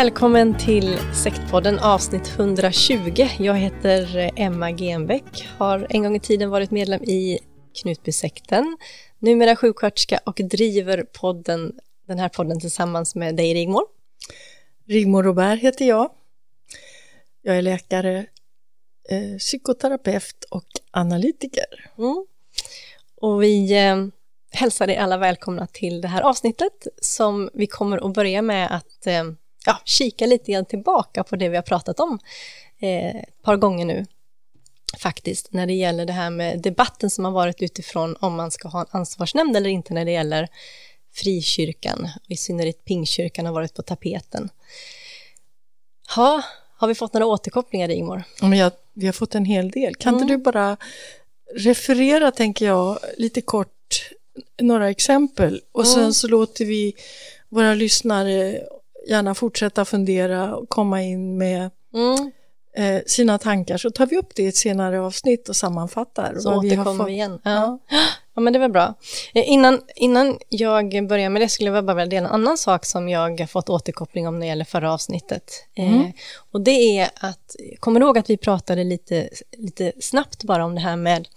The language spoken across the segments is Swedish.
Välkommen till Sektpodden avsnitt 120. Jag heter Emma Genbeck, har en gång i tiden varit medlem i Knutbysekten, numera sjuksköterska och driver podden, den här podden tillsammans med dig Rigmor. Rigmor Robert heter jag. Jag är läkare, eh, psykoterapeut och analytiker. Mm. Och vi eh, hälsar er alla välkomna till det här avsnittet som vi kommer att börja med att eh, ja, kika lite grann tillbaka på det vi har pratat om eh, ett par gånger nu faktiskt när det gäller det här med debatten som har varit utifrån om man ska ha en ansvarsnämnd eller inte när det gäller frikyrkan och i synnerhet pingkyrkan har varit på tapeten. Ha, har vi fått några återkopplingar Rigmor? Men jag, vi har fått en hel del. Kan mm. inte du bara referera, tänker jag, lite kort några exempel och mm. sen så låter vi våra lyssnare gärna fortsätta fundera och komma in med mm. eh, sina tankar så tar vi upp det i ett senare avsnitt och sammanfattar. Så vad vi vi igen. Ja. ja. men det var bra. Eh, innan, innan jag börjar med det skulle jag bara vilja dela en annan sak som jag har fått återkoppling om när det gäller förra avsnittet. Eh, mm. Och det är att, kommer du ihåg att vi pratade lite, lite snabbt bara om det här med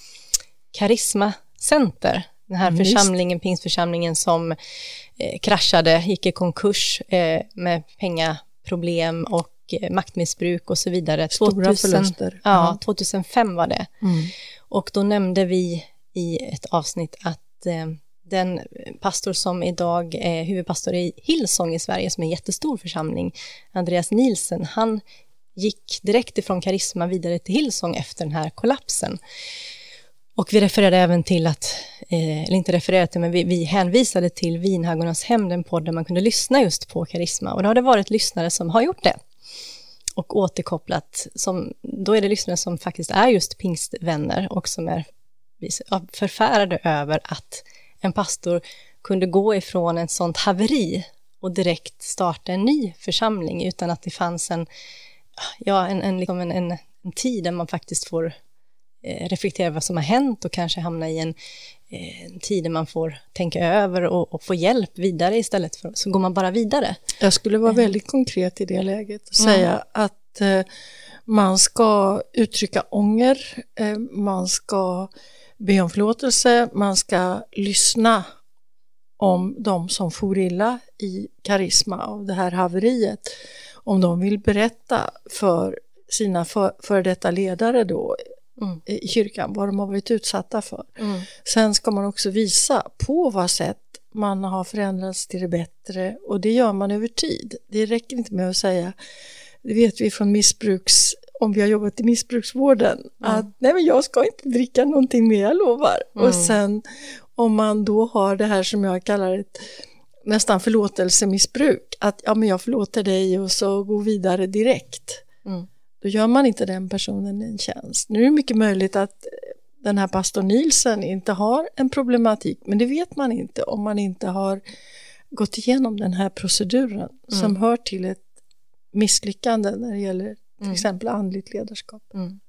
Karisma Center, den här mm, församlingen, pingstförsamlingen som eh, kraschade, gick i konkurs eh, med pengaproblem och eh, maktmissbruk och så vidare. Stora 2000, förluster. Ja, 2005 var det. Mm. Och då nämnde vi i ett avsnitt att eh, den pastor som idag är huvudpastor i Hillsong i Sverige, som är en jättestor församling, Andreas Nielsen, han gick direkt ifrån Karisma vidare till Hillsong efter den här kollapsen. Och vi refererade även till att, eh, eller inte refererade till, men vi, vi hänvisade till Vinhaggornas hem, den podd där man kunde lyssna just på karisma. Och då har det varit lyssnare som har gjort det och återkopplat. Som, då är det lyssnare som faktiskt är just pingstvänner och som är förfärade över att en pastor kunde gå ifrån ett sånt haveri och direkt starta en ny församling utan att det fanns en, ja, en, en, liksom en, en, en tid där man faktiskt får reflektera vad som har hänt och kanske hamna i en, eh, en tid där man får tänka över och, och, få hjälp vidare istället för så går man bara vidare. Jag skulle vara väldigt konkret i det läget och säga mm. att eh, man ska uttrycka ånger, eh, man ska be om förlåtelse, man ska lyssna om de som for illa i karisma av det här haveriet. Om de vill berätta för sina för, för detta ledare då mm. i kyrkan, vad de har varit utsatta för. Mm. Sen ska man också visa på vad sätt man har förändrats till det bättre och det gör man över tid. Det räcker inte med att säga, det vet vi från missbruks om vi har jobbat i missbruksvården, mm. att nej men jag ska inte dricka någonting mer, jag lovar. Och mm. sen om man då har det här som jag kallar ett nästan förlåtelsemissbruk, att ja men jag förlåter dig och så gå vidare direkt. Mm. Då gör man inte den personen en tjänst. Nu är det mycket möjligt att den här pastor Nielsen inte har en problematik, men det vet man inte om man inte har gått igenom den här proceduren mm. som hör till ett misslyckande när det gäller till mm. exempel andligt ledarskap. Mm.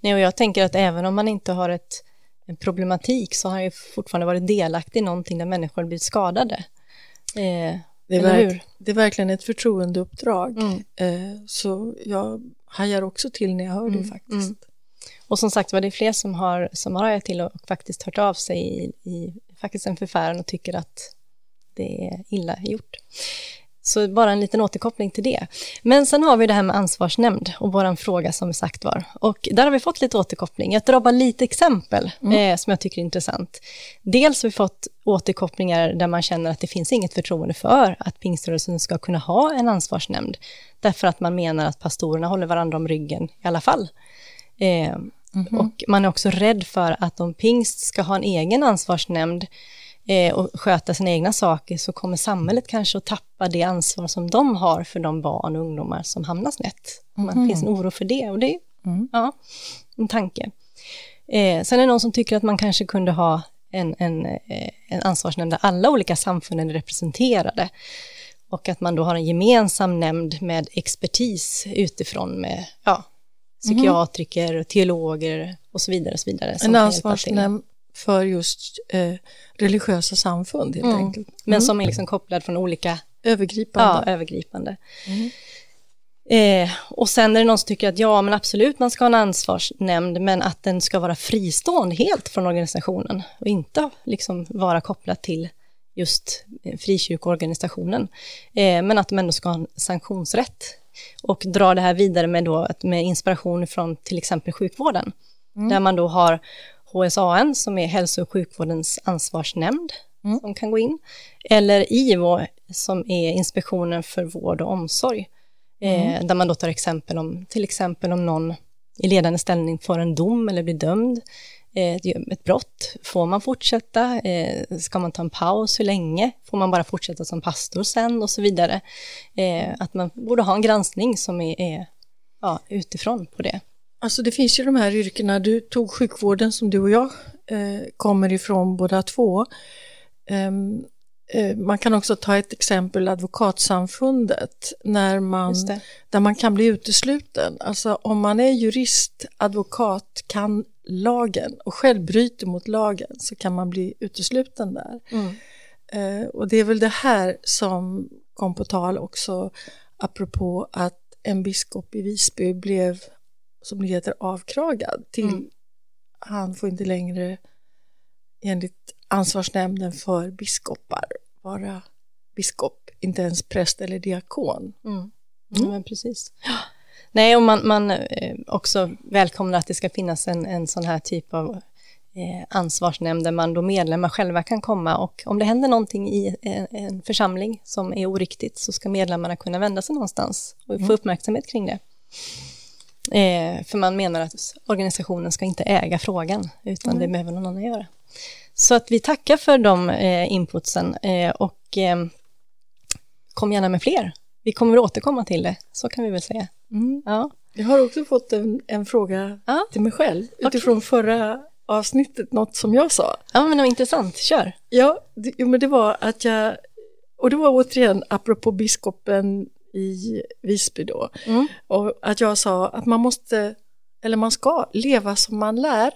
Nej, och jag tänker att även om man inte har ett, en problematik så har ju fortfarande varit delaktig i någonting där människor blivit skadade. Eh, det, är verk, det är verkligen ett förtroendeuppdrag. Mm. Eh, så jag hajar också till när jag hör det mm, faktiskt. Mm. Och som sagt var det är fler som har, som har hajat till och faktiskt hört av sig i, i faktiskt en förfäran och tycker att det är illa gjort. Så bara en liten återkoppling till det. Men sen har vi det här med ansvarsnämnd och vår fråga som sagt var. Och där har vi fått lite återkoppling. Jag drar bara lite exempel mm. eh, som jag tycker är intressant. Dels har vi fått återkopplingar där man känner att det finns inget förtroende för att pingströrelsen ska kunna ha en ansvarsnämnd. Därför att man menar att pastorerna håller varandra om ryggen i alla fall. Eh, mm -hmm. Och man är också rädd för att om pingst ska ha en egen ansvarsnämnd eh, och sköta sina egna saker så kommer samhället kanske att tappa det ansvar som de har för de barn och ungdomar som hamnar snett. Mm. Det finns en oro för det och det är mm. ja, en tanke. Eh, sen är det någon som tycker att man kanske kunde ha en, en, eh, en ansvarsnämnd där alla olika samfunden är representerade och att man då har en gemensam nämnd med expertis utifrån med ja, psykiatriker, mm. teologer och så vidare. Och så vidare en ansvarsnämnd för just eh, religiösa samfund helt mm. enkelt. Mm. Men som är liksom kopplad från olika... Övergripande. Ja, övergripande. Mm. Eh, och sen är det någon som tycker att ja, men absolut, man ska ha en ansvarsnämnd, men att den ska vara fristående helt från organisationen och inte liksom vara kopplad till just eh, frikyrkoorganisationen. Eh, men att de ändå ska ha en sanktionsrätt och dra det här vidare med, då, med inspiration från till exempel sjukvården, mm. där man då har HSAN som är hälso och sjukvårdens ansvarsnämnd mm. som kan gå in, eller IVO som är Inspektionen för vård och omsorg, eh, mm. eh, där man då tar exempel om till exempel om någon i ledande ställning får en dom eller blir dömd, eh, ett brott, får man fortsätta? Eh, ska man ta en paus? Hur länge? Får man bara fortsätta som pastor sen? Och så vidare. Eh, att man borde ha en granskning som är, är ja, utifrån på det. Alltså det finns ju de här yrkena, du tog sjukvården som du och jag eh, kommer ifrån båda två. Um, eh, man kan också ta ett exempel, advokatsamfundet, när man, där man kan bli utesluten. Alltså om man är jurist, advokat, kan lagen och själv bryter mot lagen så kan man bli utesluten där. Mm. Eh, och det är väl det här som kom på tal också apropå att en biskop i Visby blev som det heter avkragad till mm. han får inte längre enligt ansvarsnämnden för biskopar vara biskop, inte ens präst eller diakon. Mm. Mm. Ja, precis. Nej, och man, man eh, också välkomnar att det ska finnas en, en sån här typ av eh, ansvarsnämnd där man då medlemmar själva kan komma och om det händer någonting i en, en församling som är oriktigt så ska medlemmarna kunna vända sig någonstans och få mm. uppmärksamhet kring det. Eh, för man menar att organisationen ska inte äga frågan, utan mm. det behöver någon annan göra. Så att vi tackar för de eh, inputsen eh, och eh, kom gärna med fler. Vi kommer att återkomma till det, så kan vi väl säga. Mm. Ja. Jag har också fått en, en fråga ja. till mig själv utifrån okay. förra avsnittet, något som jag sa. Ja, men det var intressant, kör. Ja, det, jo, men det var att jag, och det var återigen apropå biskopen i Visby då. Mm. Och att jag sa att man måste, eller man ska leva som man lär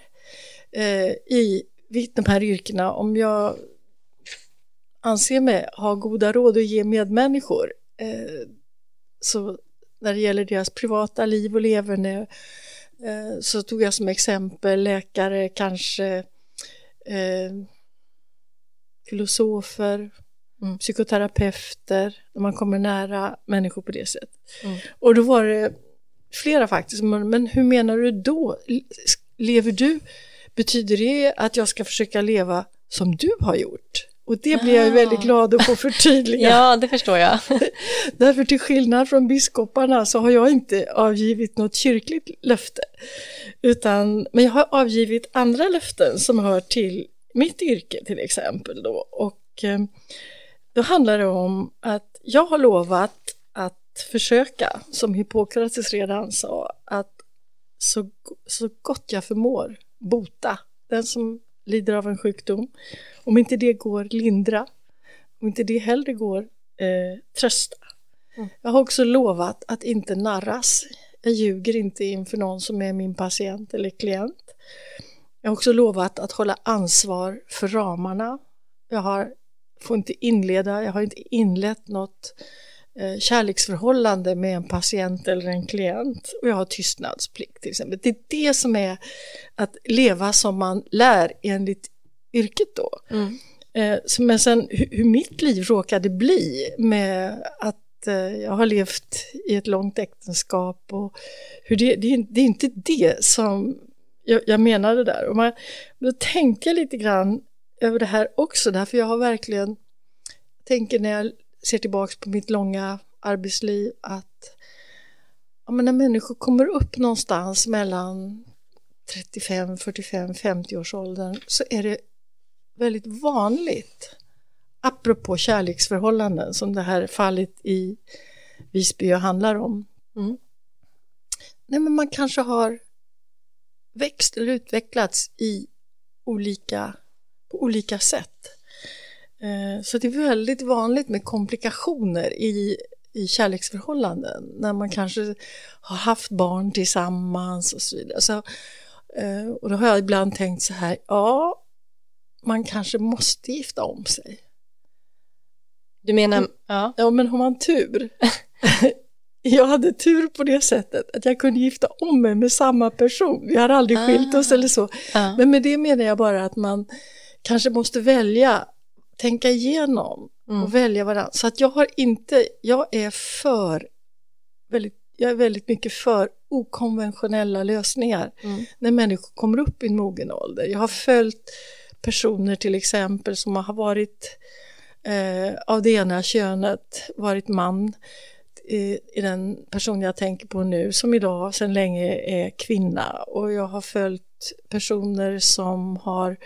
eh, i de här yrkena. Om jag anser mig ha goda råd att ge medmänniskor eh, så när det gäller deras privata liv och leverne eh, så tog jag som exempel läkare, kanske eh, filosofer, mm. psykoterapeuter, när man kommer nära människor på det sättet. Mm. Och då var det flera faktiskt, men hur menar du då? Lever du, betyder det att jag ska försöka leva som du har gjort? Och det blir jag väldigt glad att få förtydliga. ja, det förstår jag. Därför till skillnad från biskoparna så har jag inte avgivit något kyrkligt löfte. Utan, men jag har avgivit andra löften som hör till mitt yrke till exempel. Då. Och eh, då handlar det om att jag har lovat att försöka, som Hippokrates redan sa, att så, så gott jag förmår bota den som lider av en sjukdom. Om inte det går, lindra. Om inte det hellre går, eh, trösta. Mm. Jag har också lovat att inte narras. Jag ljuger inte inför någon som är min patient eller klient. Jag har också lovat att hålla ansvar för ramarna. Jag har, får inte inleda, jag har inte inlett något eh, kärleksförhållande med en patient eller en klient och jag har tystnadsplikt till exempel. Det är det som är att leva som man lär enligt yrket då. Mm. Eh, men sen hur, hur mitt liv råkade bli med att eh, jag har levt i ett långt äktenskap och hur det, det, är, det är inte det som jag, jag menade där. Och man, då tänker jag lite grann över det här också, därför jag har verkligen, tänker när jag ser tillbaks på mitt långa arbetsliv att ja, men när människor kommer upp någonstans mellan 35, 45, 50 års åldern så är det väldigt vanligt, apropå kärleksförhållanden som det här fallet i Visby handlar om. Mm. Nej, men man kanske har växt eller utvecklats i olika, på olika sätt. Eh, så det är väldigt vanligt med komplikationer i, i kärleksförhållanden när man kanske har haft barn tillsammans och så vidare. Så, eh, och då har jag ibland tänkt så här, ja, man kanske måste gifta om sig. Du menar, mm. ja. ja men har man tur jag hade tur på det sättet att jag kunde gifta om mig med samma person. Vi har aldrig ah. skilt oss eller så. Ah. Men med det menar jag bara att man kanske måste välja, tänka igenom mm. och välja varandra. Så att jag har inte, jag är för, väldigt, jag är väldigt mycket för okonventionella lösningar mm. när människor kommer upp i en mogen ålder. Jag har följt personer till exempel som har varit eh, av det ena könet, varit man, i, i den person jag tänker på nu som idag sedan länge är kvinna och jag har följt personer som har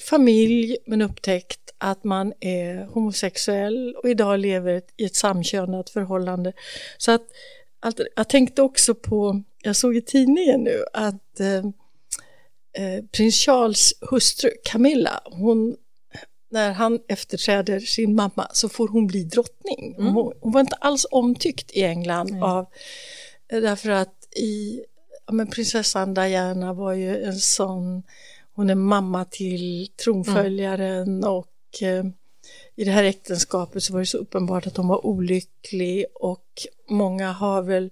familj men upptäckt att man är homosexuell och idag lever i ett samkönat förhållande. Så att, att jag tänkte också på, jag såg i tidningen nu att eh, eh prins Charles hustru Camilla, hon när han efterträder sin mamma så får hon bli drottning. Mm. Hon, hon, var inte alls omtyckt i England Nej. av, därför att i, ja, men prinsessan Diana var ju en sån, hon är mamma till tronföljaren mm. och eh, i det här äktenskapet så var det så uppenbart att hon var olycklig och många har väl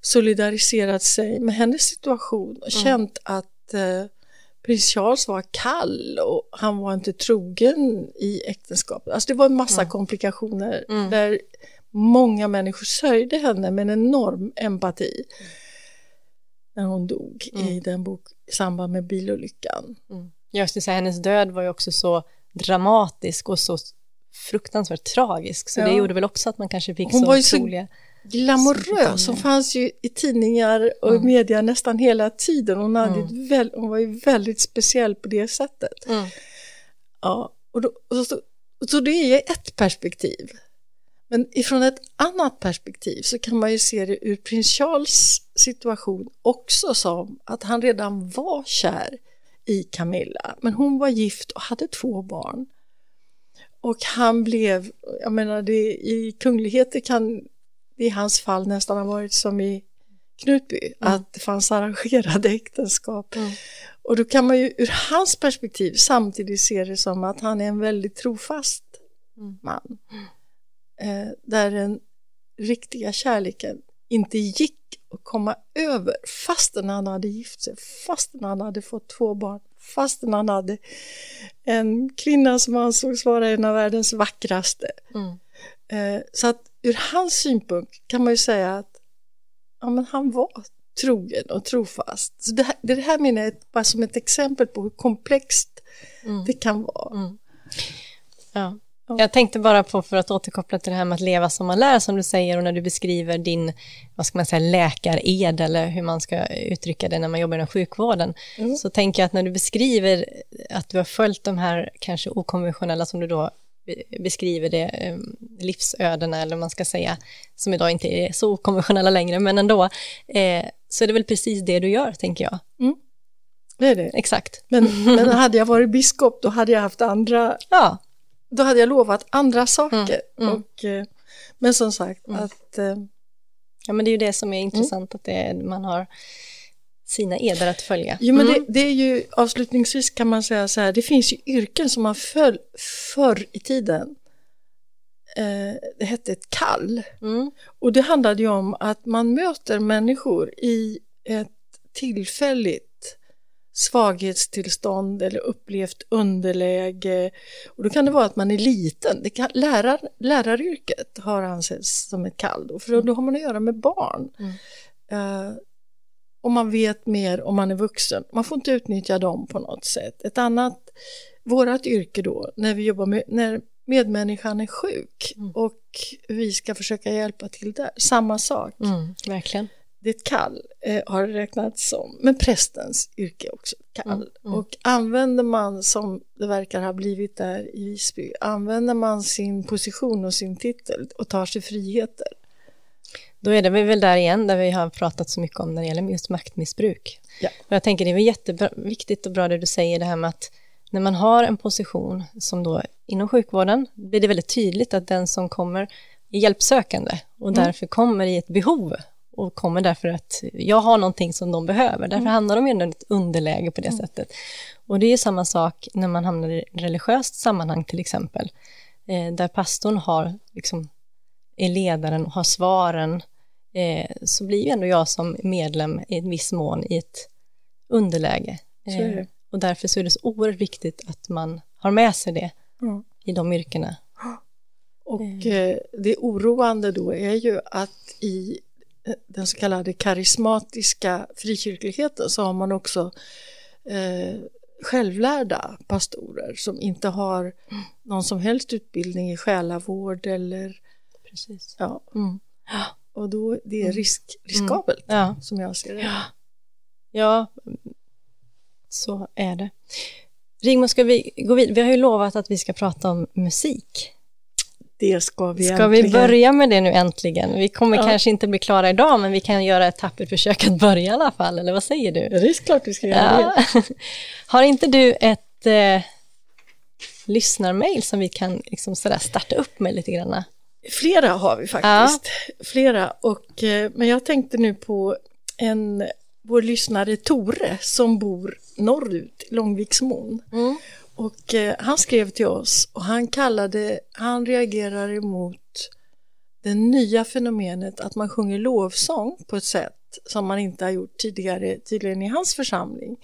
solidariserat sig med hennes situation och mm. känt att eh, prins Charles var kall och han var inte trogen i äktenskapet. Alltså det var en massa mm. komplikationer mm. där många människor sörjde henne med en enorm empati när hon dog mm. i den bok i samband med bilolyckan. Mm. Just det, så hennes död var ju också så dramatisk och så fruktansvärt tragisk så ja. det gjorde väl också att man kanske fick hon så var otroliga... Så glamorös. Hon fanns ju i tidningar och mm. media nästan hela tiden. Hon, hade mm. väl, hon var ju väldigt speciell på det sättet. Mm. Ja, och, då, och så, så det är ett perspektiv. Men ifrån ett annat perspektiv så kan man ju se det ur prins Charles situation också som att han redan var kär i Camilla. Men hon var gift och hade två barn. Och han blev, jag menar det, i kungligheter kan i hans fall nästan har varit som i Knutby, mm. att det fanns arrangerade äktenskap. Mm. Och då kan man ju ur hans perspektiv samtidigt se det som att han är en väldigt trofast mm. Eh, där den riktiga kärleken inte gick att komma över fastän han hade gift sig, fastän han hade fått två barn, fastän han hade en kvinna som ansågs vara en av världens vackraste. Mm. Eh, så att ur hans synpunkt kan man ju säga att ja, men han var trogen och trofast. Så det, här, det här menar jag bara som ett exempel på hur komplext mm. det kan vara. Mm. Ja. Jag tänkte bara på, för att återkoppla till det här med att leva som man lär, som du säger, och när du beskriver din, vad ska man säga, läkared, eller hur man ska uttrycka det när man jobbar inom sjukvården, mm. så tänker jag att när du beskriver att du har följt de här kanske okonventionella, som du då beskriver det, eh, livsödena eller man ska säga, som idag inte är så konventionella längre, men ändå, eh, så är det väl precis det du gör, tänker jag. Mm. Det är det. Exakt. Men, men hade jag varit biskop, då hade jag haft andra, Ja, då hade jag lovat andra saker. Mm, mm. Och, eh, men som sagt, Mm. att eh, ja men det är ju det som är intressant, att det man har sina eder att följa. Jo, men Mm. det, det är ju avslutningsvis kan man säga så här, det finns ju yrken som man föll förr i tiden. Eh, det hette ett kall. Mm. Och det handlade ju om att man möter människor i ett tillfälligt svaghetstillstånd eller upplevt underläge. Och då kan det vara att man är liten. Det kan, lärar, läraryrket har ansetts som ett kall för då, har man att göra med barn. Mm. Eh, och man vet mer om man är vuxen. Man får inte utnyttja dem på något sätt. Ett annat, vårat yrke då, när vi jobbar med, när medmänniskan är sjuk Mm. och vi ska försöka hjälpa till där, samma sak. Mm, verkligen. Det kall, eh, har räknats som, men prästens yrke också kall. Mm, mm. Och använder man, som det verkar ha blivit där i Visby, använder man sin position och sin titel och tar sig friheter. Då är det väl där igen, där vi har pratat så mycket om när det gäller just maktmissbruk. Ja. Och jag tänker det är jätteviktigt och bra det du säger, det här med att när man har en position som då inom sjukvården blir det väldigt tydligt att den som kommer är hjälpsökande och därför kommer i ett behov och kommer därför att jag har någonting som de behöver. Därför hamnar de i ett underläge på det sättet. Och det är samma sak när man hamnar i religiöst sammanhang till exempel, eh, där pastorn har liksom är ledaren och har svaren, eh, så blir ju ändå jag som medlem i en viss mån i ett underläge. Eh, och därför så är det så oerhört viktigt att man har med sig det Mm. i de yrkena. Och eh, det oroande då är ju att i eh, den så kallade karismatiska frikyrkligheten så har man också eh, självlärda pastorer som inte har någon som helst utbildning i själavård eller Precis. ja, Mm. och då det är risk, riskabelt Ja. som jag ser det. ja, så är det. Rigmor, ska vi gå vidare? Vi har ju lovat att vi ska prata om musik. Det ska vi Ska vi äntligen. börja med det nu äntligen? Vi kommer Ja. kanske inte bli klara idag, men vi kan göra ett tappert försök att börja i alla fall, eller vad säger du? Ja, det är klart vi ska göra det. Ja. Har inte du ett eh, lyssnarmail som vi kan liksom sådär starta upp med lite grann? Flera har vi faktiskt. Flera. Och, eh, men jag tänkte nu på en, vår lyssnare Tore som bor norrut, Långviksmon. Mm. Och eh, han skrev till oss och han kallade, han reagerar emot det nya fenomenet att man sjunger lovsång på ett sätt som man inte har gjort tidigare, tydligen i hans församling.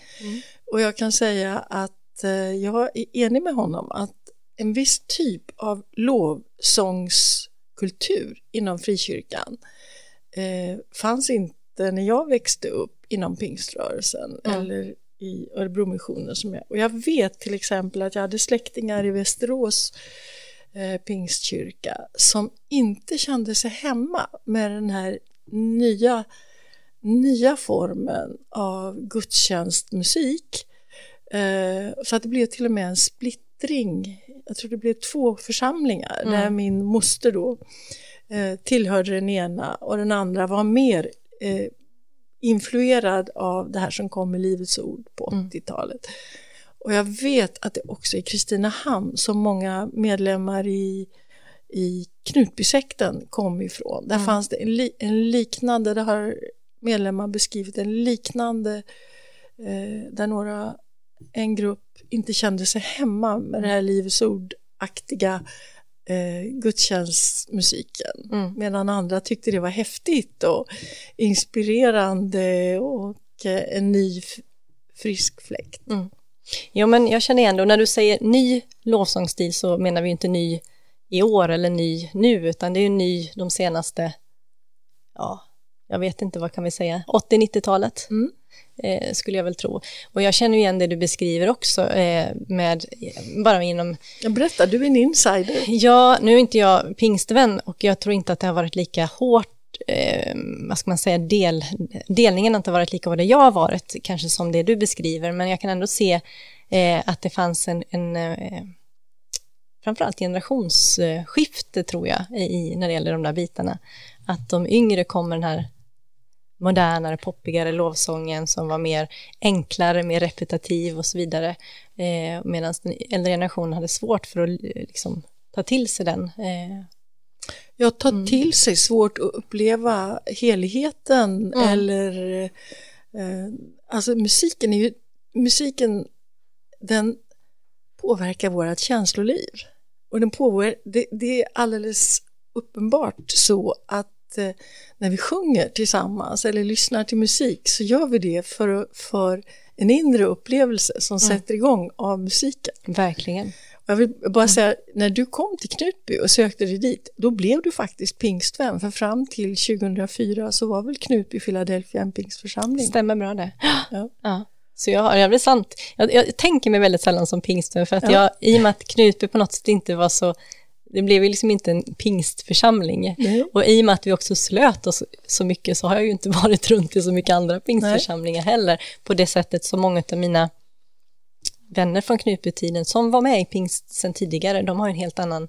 Och jag kan säga att eh, jag är enig med honom att en viss typ av lovsångskultur inom frikyrkan eh, fanns inte när jag växte upp inom pingströrelsen Mm. eller i Örebromissionen som jag, och jag vet till exempel att jag hade släktingar i Västerås eh, pingstkyrka som inte kände sig hemma med den här nya, nya formen av gudstjänstmusik. Eh, så att det blev till och med en splittring. Jag tror det blev två församlingar där min moster då eh, tillhörde den ena och den andra var mer eh, influerad av det här som kom med Livets ord på 80-talet. Och jag vet att det också i Kristinehamn som många medlemmar i, i Knutbysekten kom ifrån. Där fanns det en, li, en liknande, där har medlemmar beskrivit en liknande, eh, där några, en grupp inte kände sig hemma med det här Livets ord-aktiga eh, gudstjänstmusiken. Mm. Medan andra tyckte det var häftigt och inspirerande och eh, en ny frisk fläkt. Jo, men jag känner igen det. Och när du säger ny lovsångsstil så menar vi inte ny i år eller ny nu, utan det är ju ny de senaste, ja, jag vet inte, vad kan vi säga, 80-90-talet Mm. eh, skulle jag väl tro. Och jag känner igen det du beskriver också med, med, bara inom Jag berättar, du är en insider. Ja, nu är inte jag pingstvän och jag tror inte att det har varit lika hårt, eh, vad ska man säga, del, delningen har inte varit lika hård där jag har varit, kanske som det du beskriver, men jag kan ändå se eh, att det fanns en, en eh, framförallt generationsskifte tror jag i, när det gäller de där bitarna. Att de yngre kommer den här modernare, poppigare lovsången som var mer enklare, mer repetitiv och så vidare. Eh, Medan den äldre generationen hade svårt för att liksom, ta till sig den. Eh. Ja, ta mm. till sig, svårt att uppleva heligheten mm. eller eh, alltså musiken är ju, musiken den påverkar vårt känsloliv. Och den påverkar, det, det är alldeles uppenbart så att eh, när vi sjunger tillsammans eller lyssnar till musik så gör vi det för, för en inre upplevelse som mm. sätter igång av musiken. Verkligen. Jag vill bara säga, när du kom till Knutby och sökte dig dit, då blev du faktiskt pingstvän, för fram till 2004 så var väl Knutby Philadelphia en pingstförsamling? Stämmer bra det. Ja. ja. Så jag har, det är sant, jag, jag, tänker mig väldigt sällan som pingstvän, för att ja. jag, i och med att Knutby på något sätt inte var så det blev ju liksom inte en pingstförsamling. Mm. Och i och med att vi också slöt oss så mycket så har jag ju inte varit runt i så mycket andra pingstförsamlingar Nej. heller, på det sättet som många av mina vänner från Knutbytiden som var med i pingst sedan tidigare, de har en helt annan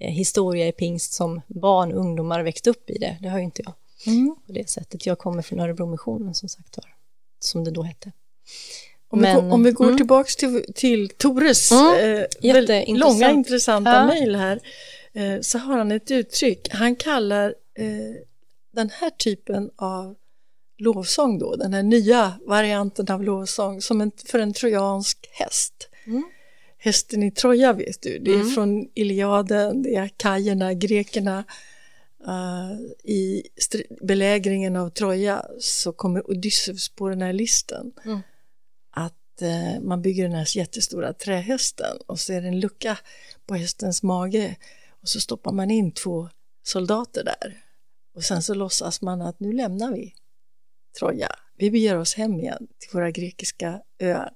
eh, historia i pingst som barn och ungdomar växt upp i det. Det har ju inte jag mm. på det sättet. Jag kommer från Örebromissionen som sagt var, som det då hette. Om, Men, vi, om vi går mm. tillbaks till, till Tores mm. eh, långa intressanta ja. mejl här eh, så har han ett uttryck. Han kallar eh, den här typen av lovsång då, den här nya varianten av lovsång som en, för en trojansk häst. Mm. Hästen i Troja vet du, det är mm. från Iliaden, det är kajerna, grekerna. Uh, I belägringen av Troja så kommer Odysseus på den här listen mm att eh, man bygger den här jättestora trähästen och så är det en lucka på hästens mage och så stoppar man in två soldater där och sen så låtsas man att nu lämnar vi Troja. Vi beger oss hem igen till våra grekiska öar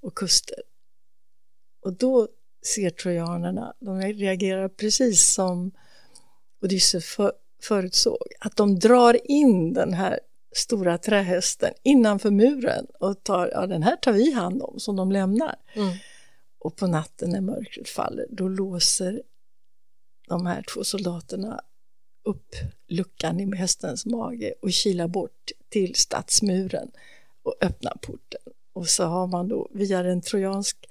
och kuster. Och då ser trojanerna, de reagerar precis som Odysseus förutsåg, att de drar in den här stora trähästen innanför muren och tar, ja den här tar vi hand om, som de lämnar. Mm. Och på natten när mörkret faller, då låser de här två soldaterna upp luckan i hästens mage och kilar bort till stadsmuren och öppnar porten. Och så har man då via den, trojansk,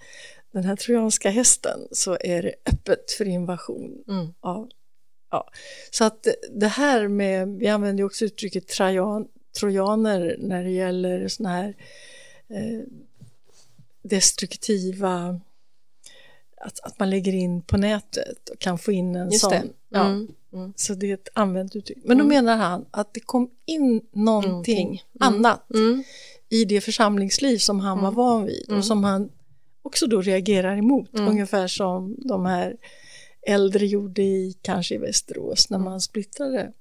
den här trojanska hästen så är det öppet för invasion mm. av Ja. Så att det här med, vi använder också uttrycket trajan, trojaner när det gäller sådana här eh, destruktiva, att, att man lägger in på nätet och kan få in en Just sån. Det. Mm. Mm. Så det är ett använt uttryck. Men då mm. menar han att det kom in någonting mm. annat mm. i det församlingsliv som han var van vid och som han också då reagerar emot. Ungefär som de här äldre gjorde i, kanske i Västerås när man splittrade.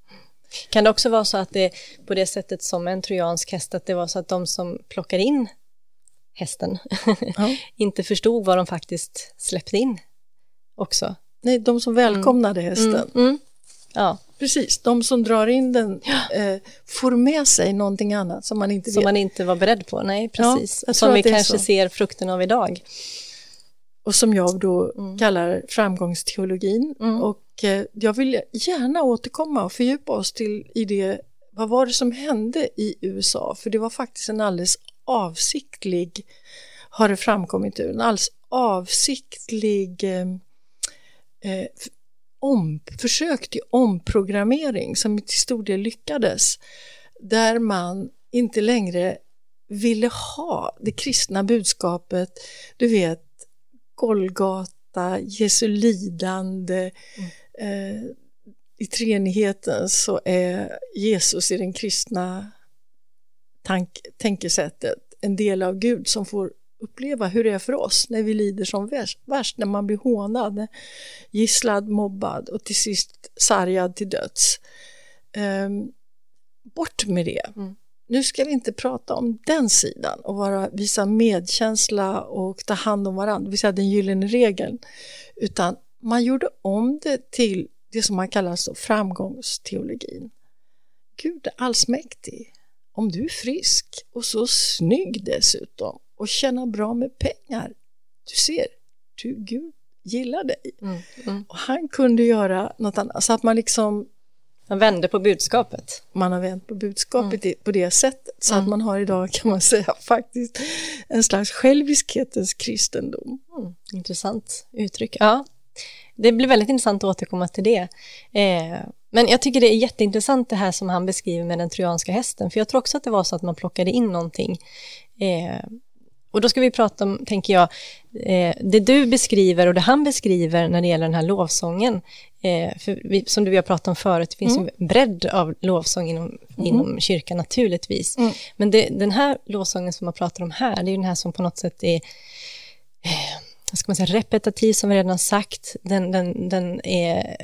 Kan det också vara så att det på det sättet som en trojansk häst, att det var så att de som plockar in hästen ja. inte förstod vad de faktiskt släppte in också? Nej, de som välkomnade mm. hästen. Mm. Mm. Ja. Precis, de som drar in den eh, får med sig någonting annat som man inte som vet. man inte var beredd på, nej precis. Ja, som vi kanske ser frukten av idag. Och som jag då mm. kallar framgångsteologin. Mm. Och eh, jag vill gärna återkomma och fördjupa oss till i det, vad var det som hände i USA? För det var faktiskt en alldeles avsiktlig, har det framkommit en alldeles avsiktlig eh, eh, om, försök till omprogrammering som till stor del lyckades. Där man inte längre ville ha det kristna budskapet, du vet Golgata, Jesu lidande. Mm. Eh, I treenigheten så är Jesus i den kristna tank, tänkesättet en del av Gud som får uppleva hur det är för oss när vi lider som värst, när man blir hånad, gisslad, mobbad och till sist sargad till döds. Um, bort med det. Mm. Nu ska vi inte prata om den sidan och vara, visa medkänsla och ta hand om varandra, det vill säga den gyllene regeln, utan man gjorde om det till det som man kallar så framgångsteologin. Gud är allsmäktig. Om du är frisk och så snygg dessutom och tjäna bra med pengar. Du ser, du, Gud gillar dig. Mm. Mm. Och han kunde göra något annat, så att man liksom Han vände på budskapet. man har vänt på budskapet Mm. på det sättet. Så att man har idag kan man säga faktiskt en slags själviskhetens kristendom. Mm. Intressant uttryck. Ja, det blir väldigt intressant att återkomma till det. Eh, men jag tycker det är jätteintressant det här som han beskriver med den trojanska hästen, för jag tror också att det var så att man plockade in någonting. Eh, och då ska vi prata om, tänker jag, eh, det du beskriver och det han beskriver när det gäller den här lovsången. Eh, för vi, som du och jag pratat om förut, det finns ju en bredd av lovsång inom, inom kyrkan naturligtvis. Men det, den här lovsången som man pratar om här, det är den här som på något sätt är vad ska man säga, repetitiv som vi redan har sagt. Den, den, den är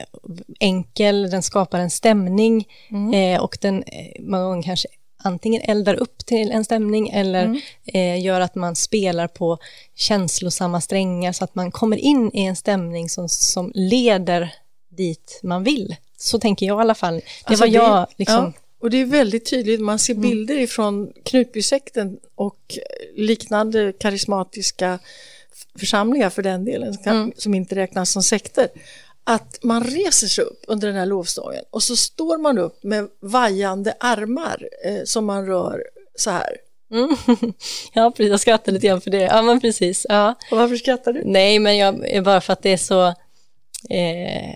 enkel, den skapar en stämning eh, och den eh, många gånger kanske antingen eldar upp till en stämning eller eh, gör att man spelar på känslosamma strängar så att man kommer in i en stämning som, som leder dit man vill. Så tänker jag i alla fall. Det Alltså var jag liksom... ja, och det är väldigt tydligt, man ser bilder ifrån Knutbysekten och liknande karismatiska församlingar för den delen, som kan- som inte räknas som sekter. Att man reser sig upp under den här lovsången och så står man upp med vajande armar eh, som man rör så här. Mm. ja, precis. Jag skrattar lite grann för det. Ja, men precis. Ja. Och varför skrattar du? Nej, men jag, är bara för att det är så... Eh,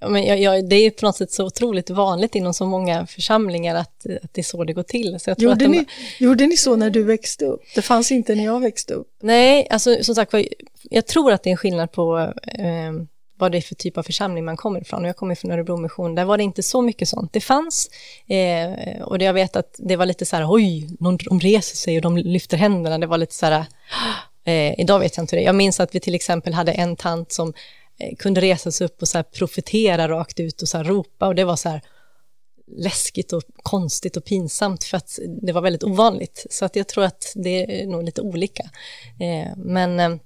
ja, men jag, jag, det är på något sätt så otroligt vanligt inom så många församlingar att, att det är så det går till. Så jag tror Gjorde att de, ni, gjorde ni så när du växte upp? Det fanns inte när jag växte upp. Nej, alltså som sagt jag tror att det är en skillnad på eh, vad det är för typ av församling man kommer ifrån. Och jag kommer från Örebro Mission, där var det inte så mycket sånt. Det fanns, eh, och det jag vet att det var lite så här, oj, de reser sig och de lyfter händerna. Det var lite så här, eh, idag vet jag inte hur det är. Jag minns att vi till exempel hade en tant som eh, kunde resa sig upp och så här profetera rakt ut och så här ropa och det var så här läskigt och konstigt och pinsamt för att det var väldigt ovanligt. Så att jag tror att det är nog lite olika. Eh, men eh,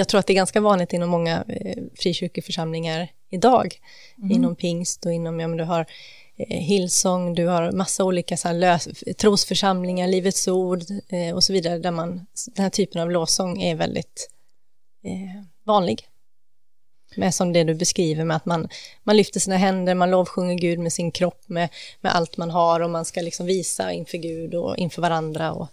jag tror att det är ganska vanligt inom många eh, frikyrkoförsamlingar idag. Inom pingst och inom, ja men du har eh, Hillsong, du har massa olika så här lös, trosförsamlingar, Livets Ord eh, och så vidare, där man, den här typen av lovsång är väldigt eh, vanlig. Med som det du beskriver med att man, man lyfter sina händer, man lovsjunger Gud med sin kropp, med, med allt man har och man ska liksom visa inför Gud och inför varandra. Och,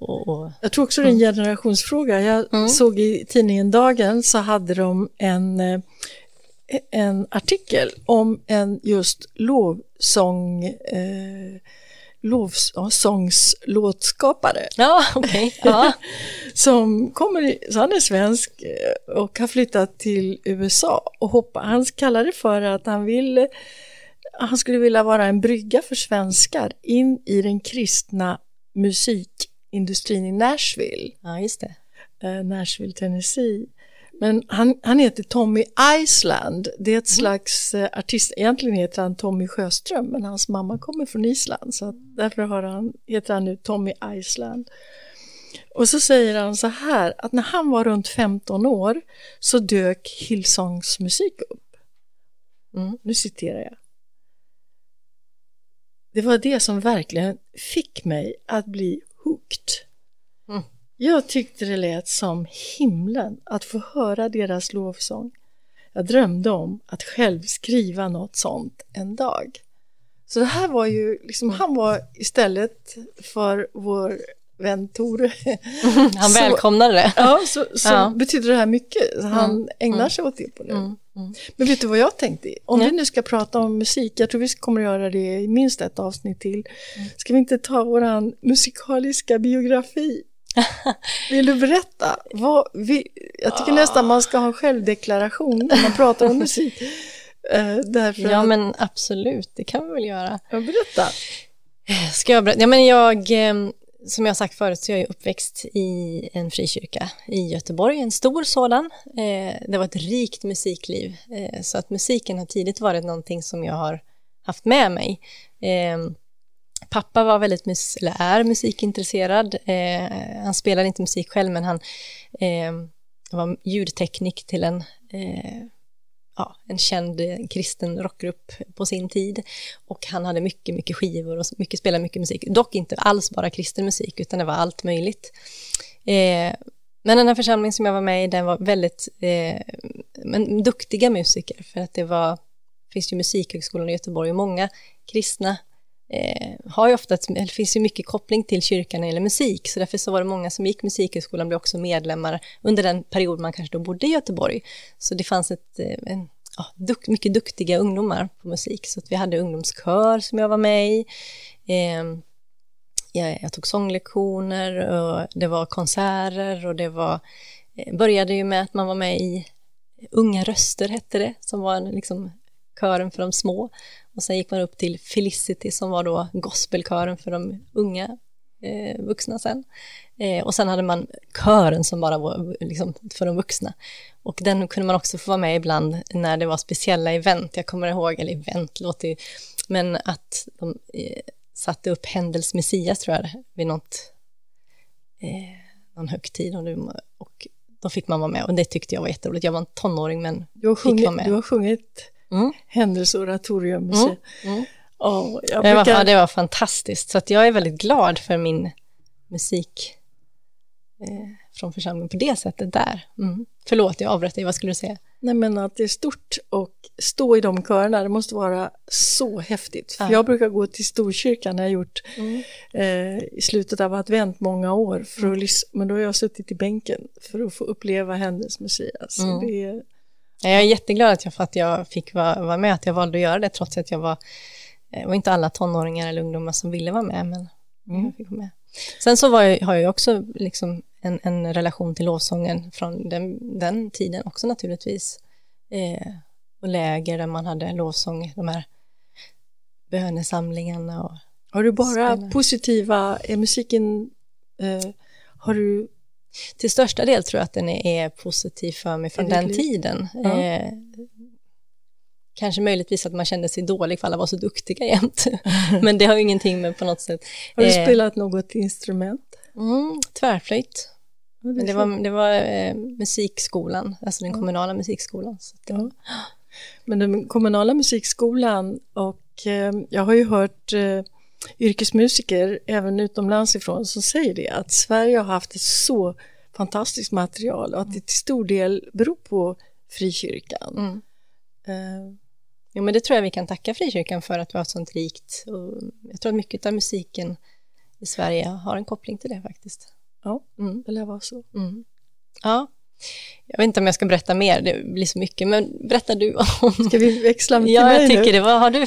och, och Jag tror också det är en generationsfråga. Jag såg i tidningen Dagen så hade de en, eh, en artikel om en just lovsång, eh, lovsångslåtskapare ja, okej. ja. som kommer, så han är svensk eh, och har flyttat till USA och hoppa, han kallar det för att han vill han skulle vilja vara en brygga för svenskar in i den kristna musikindustrin i Nashville, ja, just det. eh, Nashville, Tennessee. Men han, han heter Tommy Island, det är ett slags eh, artist, egentligen heter han Tommy Sjöström, men hans mamma kommer från Island, så att därför har han, heter han nu Tommy Island. Och så säger han så här, att när han var runt 15 år så dök Hillsongs musik upp. Mm. Nu citerar jag. Det var det som verkligen fick mig att bli hooked. Mm. Jag tyckte det lät som himlen att få höra deras lovsång. Jag drömde om att själv skriva något sånt en dag. Så det här var ju, liksom, han var istället för vår vän Tore. Han välkomnade det. Ja, så, så Ja. betyder det här mycket. Han ägnar sig åt det på nu. Men vet du vad jag tänkte? Om vi nu ska prata om musik, jag tror vi kommer göra det i minst ett avsnitt till. Ska vi inte ta våran musikaliska biografi? Vill du berätta? Vad vi, jag tycker nästan man ska ha en självdeklaration när man pratar om musik. Uh, därför Ja, att, men absolut, det kan vi väl göra. ja, berätta. Ska jag berätta? Ja, men jag, eh, som jag har sagt förut, så är jag uppväxt i en frikyrka i Göteborg, en stor sådan. Eh, det var ett rikt musikliv, eh, så att musiken har tidigt varit någonting som jag har haft med mig. Eh, pappa var väldigt, mus- eller är musikintresserad. Han spelade inte musik själv, men han var ljudteknik till en ja, en känd kristen rockgrupp på sin tid. Och han hade mycket, mycket skivor och mycket, spelade mycket musik. Dock inte alls bara kristen musik, utan det var allt möjligt. Eh, Men den här församlingen som jag var med i, den var väldigt eh, men duktiga musiker, för att det var, finns ju Musikhögskolan i Göteborg och många kristna eh, har ju ofta, det finns ju mycket koppling till kyrkan när det gäller musik, så därför så var det många som gick Musikhögskolan blev också medlemmar under den period man kanske då bodde i Göteborg. Så det fanns ett, eh, en, ja, duk, mycket duktiga ungdomar på musik, så att vi hade ungdomskör som jag var med i. Eh, jag, jag, tog sånglektioner och det var konserter och det var, eh, började ju med att man var med i Unga röster hette det, som var liksom kören för de små. Och sen gick man upp till Felicity som var då gospelkören för de unga eh, vuxna sen. Eh, och sen hade man kören som bara var liksom, för de vuxna. Och den kunde man också få vara med ibland när det var speciella event. Jag kommer ihåg, eller event låter ju, men att de eh, satte upp Händels Messias tror jag vid något, eh, någon högtid. Och, och då fick man vara med och det tyckte jag var jätteroligt. Jag var en tonåring men du har sjungit, fick vara med. Du har sjungit mm. Händelseoratorium. Mm. Mm. Jag brukar... det, var, det var fantastiskt, så att jag är väldigt glad för min musik eh, från församlingen på det sättet där. Mm. Förlåt, jag avbröt dig, vad skulle du säga? Nej men att det är stort och stå i de körerna, det måste vara så häftigt. För jag brukar gå till Storkyrkan, jag har gjort mm. eh, i slutet av advent många år, för att mm. men då har jag suttit i bänken för att få uppleva hennes Messias. Mm. Det är, jag är jätteglad att jag, för att jag fick vara, vara med, att jag valde att göra det trots att jag var, det eh, var inte alla tonåringar eller ungdomar som ville vara med, men mm. jag fick vara med. Sen så var jag, har jag också liksom en, en relation till lovsången från den, den tiden också naturligtvis. Eh, och läger där man hade lovsång, de här bönesamlingarna. Och har du bara spela. positiva, är musiken, eh, har du till största del tror jag att den är, positiv för mig från den tiden. Ja. Eh, kanske möjligtvis att man kände sig dålig för alla var så duktiga jämt. Men det har ju ingenting med på något sätt. Har du eh, spelat något instrument? Mm, tvärflöjt. Ja, det, det, var, det var eh, musikskolan, alltså den kommunala musikskolan. Ja. Var... Men den kommunala musikskolan och eh, jag har ju hört eh, yrkesmusiker, även utomlands ifrån, som säger det, att Sverige har haft ett så fantastiskt material och att det till stor del beror på frikyrkan. Mm. Uh, jo, men det tror jag vi kan tacka frikyrkan för att vi har ett sånt rikt, och jag tror att mycket av musiken i Sverige har en koppling till det faktiskt. Ja, mm. det lär vara så. Mm. Ja, jag vet inte om jag ska berätta mer, det blir så mycket, men berätta du om... Ska vi växla till ja, mig Ja, jag tycker nu? det. Vad har du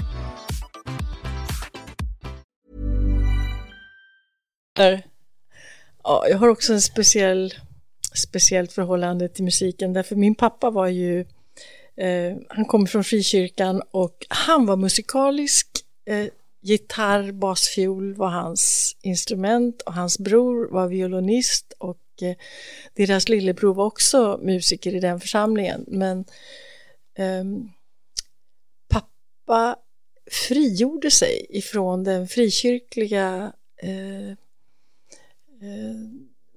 Ja, jag har också en speciell, speciellt förhållande till musiken därför min pappa var ju, eh, han kom från frikyrkan och han var musikalisk, eh, gitarr, basfiol var hans instrument och hans bror var violinist och eh, deras lillebror var också musiker i den församlingen. Men ehm, pappa frigjorde sig ifrån den frikyrkliga Eh,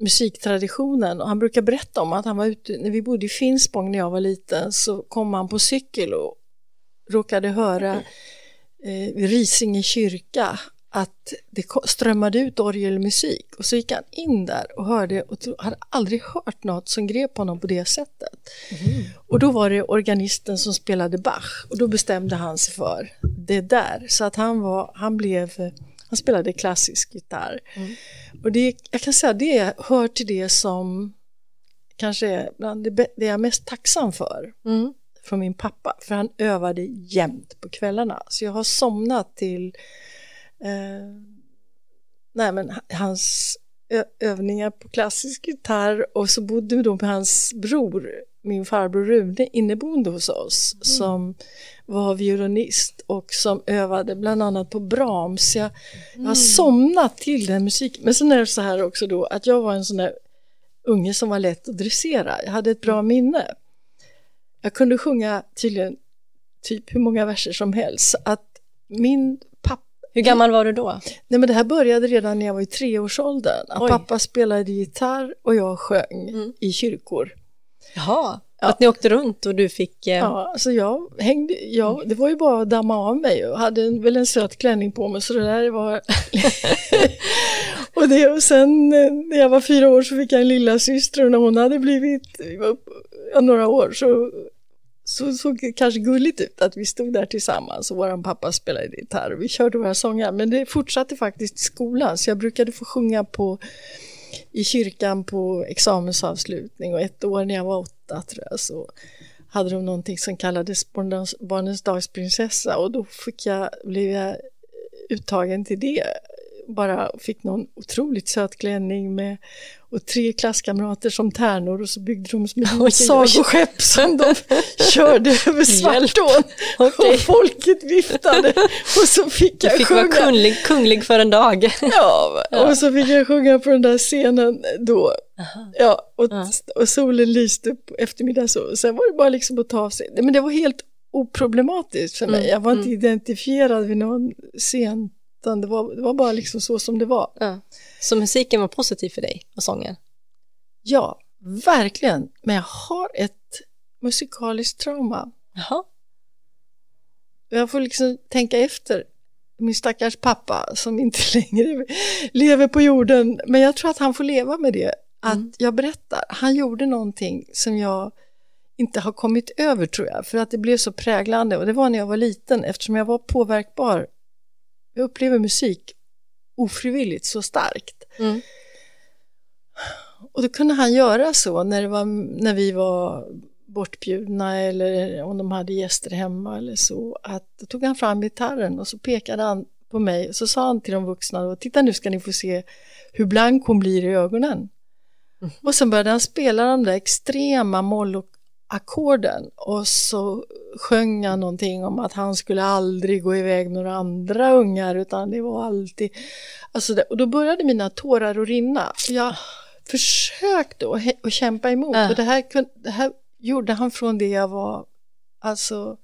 musiktraditionen och han brukar berätta om att han var ute, när vi bodde i Finspång när jag var liten så kom han på cykel och råkade höra eh, vid Risinge kyrka att det strömmade ut orgelmusik och så gick han in där och hörde och hade aldrig hört något som grep honom på det sättet. Mm. Och då var det organisten som spelade Bach och då bestämde han sig för det där så att han var, han blev han spelade klassisk gitarr. Mm. Och det, jag kan säga det hör till det som kanske är bland det, det jag är mest tacksam för. Mm. Från min pappa, för han övade jämt på kvällarna. Så jag har somnat till eh, nej men, hans övningar på klassisk gitarr och så bodde vi då med hans bror, min farbror Rune, inneboende hos oss mm. som var violinist och som övade bland annat på Brahms. Jag, jag har mm. somnat till den musiken. Men sen är det så här också då att jag var en sån där unge som var lätt att dressera. Jag hade ett bra minne. Jag kunde sjunga tydligen typ hur många verser som helst. Att min pappa... Hur gammal var du då? Nej men det här började redan när jag var i treårsåldern. Att Oj. pappa spelade gitarr och jag sjöng mm. i kyrkor. Jaha. Ja. Att ni åkte runt och du fick... Eh... Ja, alltså jag hängde, ja, det var ju bara att damma av mig och hade en, väl en söt klänning på mig så det där var... och, det, och sen eh, när jag var fyra år så fick jag en lilla syster och när hon hade blivit några år så så såg det kanske gulligt ut att vi stod där tillsammans och vår pappa spelade gitarr och vi körde våra sånger. Men det fortsatte faktiskt i skolan så jag brukade få sjunga på i kyrkan på examensavslutning och ett år när jag var åtta tror jag så hade de någonting som kallades Barnens dagsprinsessa och då fick jag, blev jag uttagen till det. Bara fick någon otroligt söt klänning med och tre klasskamrater som tärnor och så byggde de små sagoskepp som de körde över Svartån. Okay. Och folket viftade och så fick jag du fick sjunga. vara kunglig, kunglig för en dag. Ja, ja, och så fick jag sjunga på den där scenen då. Ja, och, och solen lyste på eftermiddagen så. Sen var det bara liksom att ta av sig. Men det var helt oproblematiskt för mig. Mm, jag var inte mm. identifierad vid någon scen utan det var, det var bara liksom så som det var. Ja. Så musiken var positiv för dig och sången? Ja, verkligen. Men jag har ett musikaliskt trauma. Jaha. Jag får liksom tänka efter. Min stackars pappa som inte längre lever på jorden. Men jag tror att han får leva med det. Att mm. jag berättar. Han gjorde någonting som jag inte har kommit över tror jag. För att det blev så präglande. Och det var när jag var liten eftersom jag var påverkbar jag upplever musik ofrivilligt så starkt. Mm. Och då kunde han göra så när, det var, när vi var bortbjudna eller om de hade gäster hemma eller så. Att då tog han fram gitarren och så pekade han på mig och så sa han till de vuxna titta nu ska ni få se hur blank hon blir i ögonen. Mm. Och sen började han spela de där extrema moll och ackorden och så sjöng han någonting om att han skulle aldrig gå iväg med några andra ungar utan det var alltid... Alltså det, och då började mina tårar att rinna. Jag försökte att, att kämpa emot äh. och det här, det här gjorde han från det jag var alltså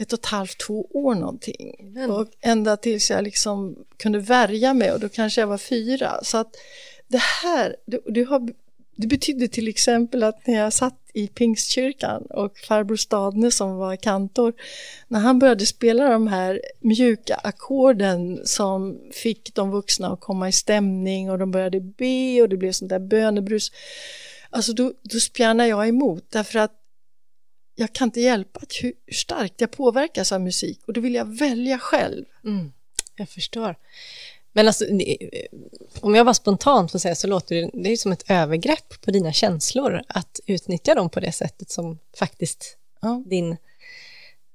ett och ett halvt, två år någonting. Mm. Och ända tills jag liksom kunde värja mig och då kanske jag var fyra. Så att det här, det, det har det betydde till exempel att när jag satt i Pingstkyrkan och farbror Stadne som var kantor, när han började spela de här mjuka ackorden som fick de vuxna att komma i stämning och de började be och det blev sånt där bönebrus. Alltså då, då spjärnar jag emot därför att jag kan inte hjälpa hur starkt jag påverkas av musik och då vill jag välja själv. Mm, jag förstår. Men alltså, om jag var spontant får säga så låter det, det är som ett övergrepp på dina känslor att utnyttja dem på det sättet som faktiskt ja. din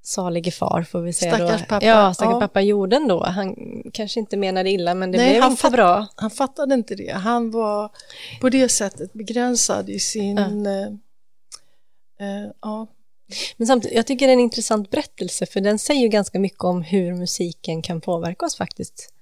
salige far får vi säga stackars då. Pappa. Ja, stackars ja. pappa gjorde ändå. Han kanske inte menade illa men det Nej, blev han inte bra. Han fattade inte det. Han var på det sättet begränsad i sin... Ja. Eh, eh. Men samtidigt, jag tycker det är en intressant berättelse för den säger ju ganska mycket om hur musiken kan påverka oss faktiskt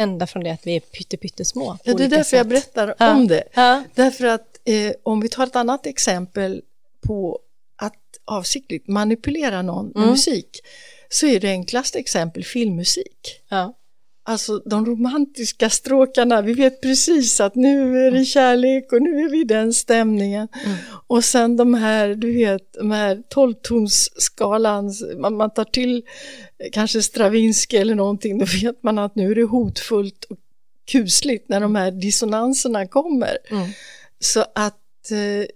ända från det att vi är pyttesmå. Ja, det är därför sätt. jag berättar ja. om det. Ja. Därför att eh, om vi tar ett annat exempel på att avsiktligt manipulera någon med mm. musik så är det enklaste exempel filmmusik. Ja. Alltså de romantiska stråkarna, vi vet precis att nu är det kärlek och nu är vi i den stämningen. Mm. Och sen de här, du vet, de här tolvtonsskalan, man, man tar till kanske Stravinsky eller någonting, då vet man att nu är det hotfullt och kusligt när de här dissonanserna kommer. Mm. Så att eh,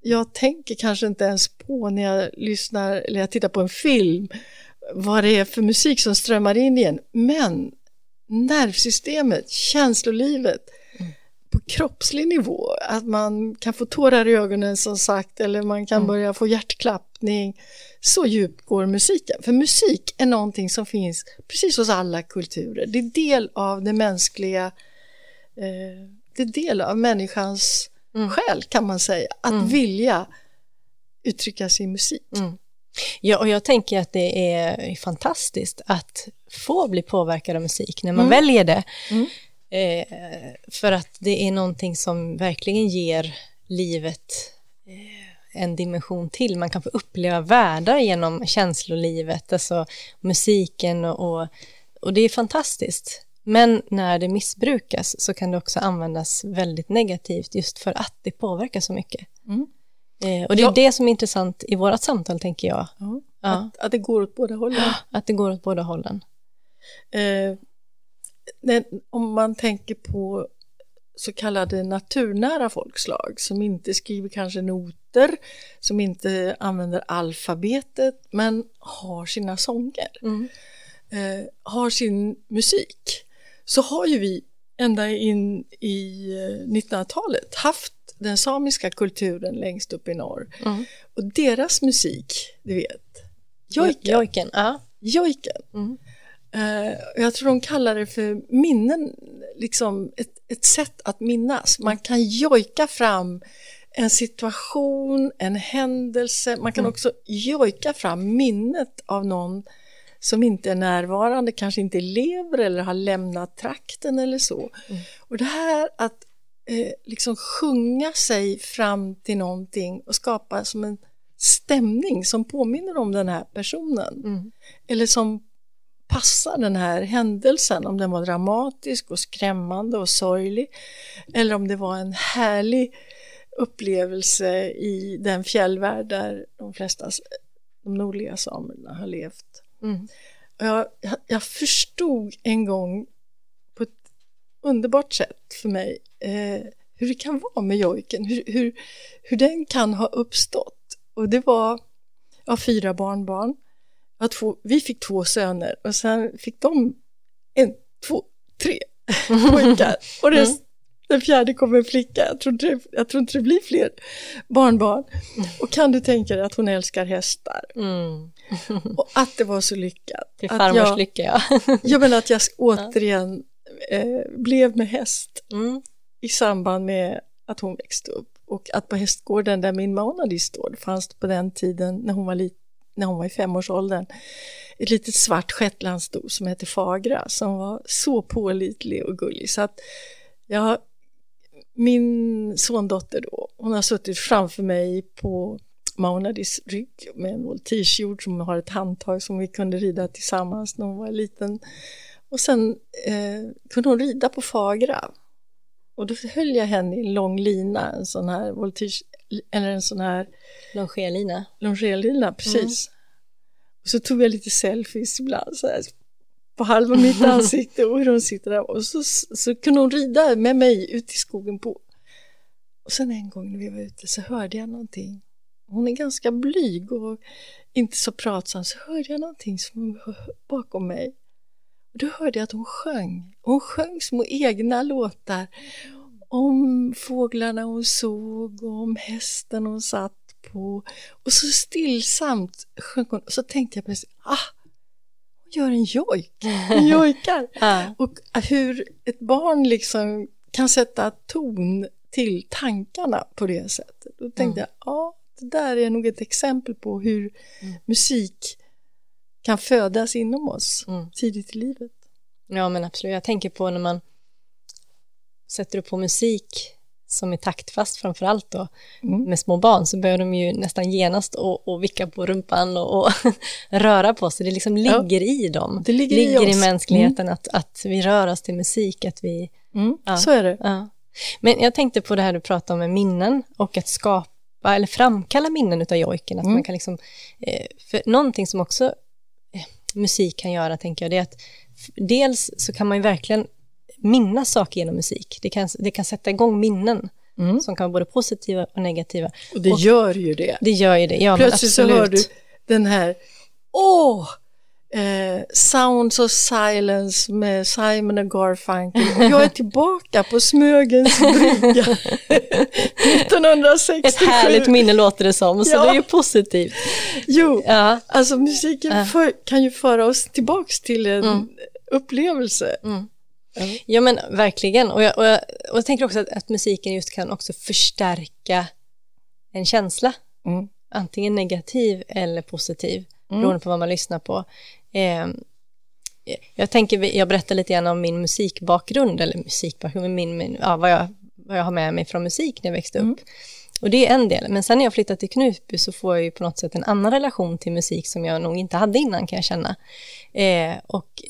jag tänker kanske inte ens på när jag lyssnar eller jag tittar på en film vad det är för musik som strömmar in igen. Men nervsystemet, känslolivet mm. på kroppslig nivå, att man kan få tårar i ögonen som sagt eller man kan mm. börja få hjärtklappning. Så djupt går musiken. För musik är någonting som finns precis hos alla kulturer. Det är del av det mänskliga, eh, det är del av människans mm. själ kan man säga. Att mm. vilja uttrycka sin musik. Mm. Ja, och jag tänker att det är fantastiskt att få bli påverkad av musik när man mm. väljer det. Mm. Eh, för att det är någonting som verkligen ger livet eh, en dimension till. Man kan få uppleva världar genom känslolivet, alltså musiken och, och, och det är fantastiskt. Men när det missbrukas så kan det också användas väldigt negativt just för att det påverkar så mycket. Mm. Eh, och det är ja. det som är intressant i vårt samtal, tänker jag. Ja. Ja. Att, att, det går åt båda hållen. Att det går åt båda hållen. Eh, när, om man tänker på så kallade naturnära folkslag som inte skriver kanske noter, som inte använder alfabetet men har sina sånger, mm. eh, har sin musik, så har ju vi ända in i 1900-talet eh, haft den samiska kulturen längst upp i norr. Mm. Och deras musik, du vet, jojken. Jojken, ja. jojken. Mm. Uh, jag tror de kallar det för minnen, liksom ett, ett sätt att minnas. Man kan jojka fram en situation, en händelse, man kan mm. också jojka fram minnet av någon som inte är närvarande, kanske inte lever eller har lämnat trakten eller så. Mm. Och det här att eh, liksom sjunga sig fram till någonting och skapa som en stämning som påminner om den här personen. Mm. Eller som passar den här händelsen, om den var dramatisk och skrämmande och sorglig. Eller om det var en härlig upplevelse i den fjällvärld där de flesta de nordliga samerna har levt. Mm. Jag, jag, förstod en gång på ett underbart sätt för mig eh, hur det kan vara med jojken, hur, hur, hur den kan ha uppstått. Och det var, jag har fyra barnbarn, jag två, vi fick två söner och sen fick de en, två, tre pojkar. Och det, mm. Den fjärde kom en flicka, jag tror, inte, jag tror inte det blir fler barnbarn. Och kan du tänka dig att hon älskar hästar? Mm. Och att det var så lyckat. Det är farmors lycka ja. jag menar att jag återigen eh, blev med häst. Mm i samband med att hon växte upp och att på hästgården där min Monady står fanns det på den tiden när hon var, lit, när hon var i femårsåldern ett litet svart shetlandssto som hette Fagra som var så pålitlig och gullig så att jag, min sondotter då, hon har suttit framför mig på Maunadis rygg med en voltigehjord som har ett handtag som vi kunde rida tillsammans när hon var liten. Och sen eh, kunde hon rida på Fagra och då höll jag henne i en lång lina, en sån här voltige, eller en sån här Longerlina. Longerlina, precis. Mm. Och så tog jag lite selfies ibland så här, på halva mitt ansikte och hur hon sitter där. Och så, så kunde hon rida med mig ut i skogen på. Och sen en gång när vi var ute så hörde jag någonting. Hon är ganska blyg och inte så pratsam. Så hörde jag någonting som bakom mig. Och då hörde jag att hon sjöng. Hon sjöng små egna låtar om fåglarna hon såg och om hästen hon satt på. Och så stillsamt sjöng hon. Och så tänkte jag plötsligt, ah, hon gör en jojk. Hon jojkar. och hur ett barn liksom kan sätta ton till tankarna på det sättet. Då tänkte mm. jag, ja, det där är nog ett exempel på hur mm. musik kan födas inom oss mm. tidigt i livet. Ja men absolut, jag tänker på när man sätter upp på musik som är taktfast framför allt då mm. med små barn så börjar de ju nästan genast och, och vicka på rumpan och, och röra på sig. Det liksom ligger ja. i dem. Det ligger, ligger i, i, mänskligheten mm. att, att vi rör oss till musik, att vi... Mm. Ja. Så är det. Ja. Men jag tänkte på det här du pratade om med minnen och att skapa eller framkalla minnen av jojken. Att man mm. kan liksom, eh, för någonting som också eh, musik kan göra, tänker jag, det är att dels så kan man ju verkligen minnas saker genom musik. Det kan, det kan sätta igång minnen mm. som kan vara både positiva och negativa. Och det och, gör ju det. Det gör ju det, ja Plötsligt så hör du den här, åh, eh, Sounds of Silence med Simon och Garfunkel. Och jag är tillbaka på Smögens brygga 1967. Ett härligt minne låter det som, så ja. det är ju positivt. Jo, ja. alltså musiken ja. för, kan ju föra oss tillbaka till en mm. upplevelse. Mm. Ja men verkligen, och jag, och jag, och jag tänker också att, att, musiken just kan också förstärka en känsla. Mm. Antingen negativ eller positiv, mm. beroende på vad man lyssnar på. Eh, jag tänker, jag berättar lite grann om min musikbakgrund, eller musikbakgrund, min, min, ja, vad, jag, vad jag har med mig från musik när jag växte mm. upp. Och det är en del, men sen när jag flyttade till Knutby så får jag ju på något sätt en annan relation till musik som jag nog inte hade innan kan jag känna. Eh, och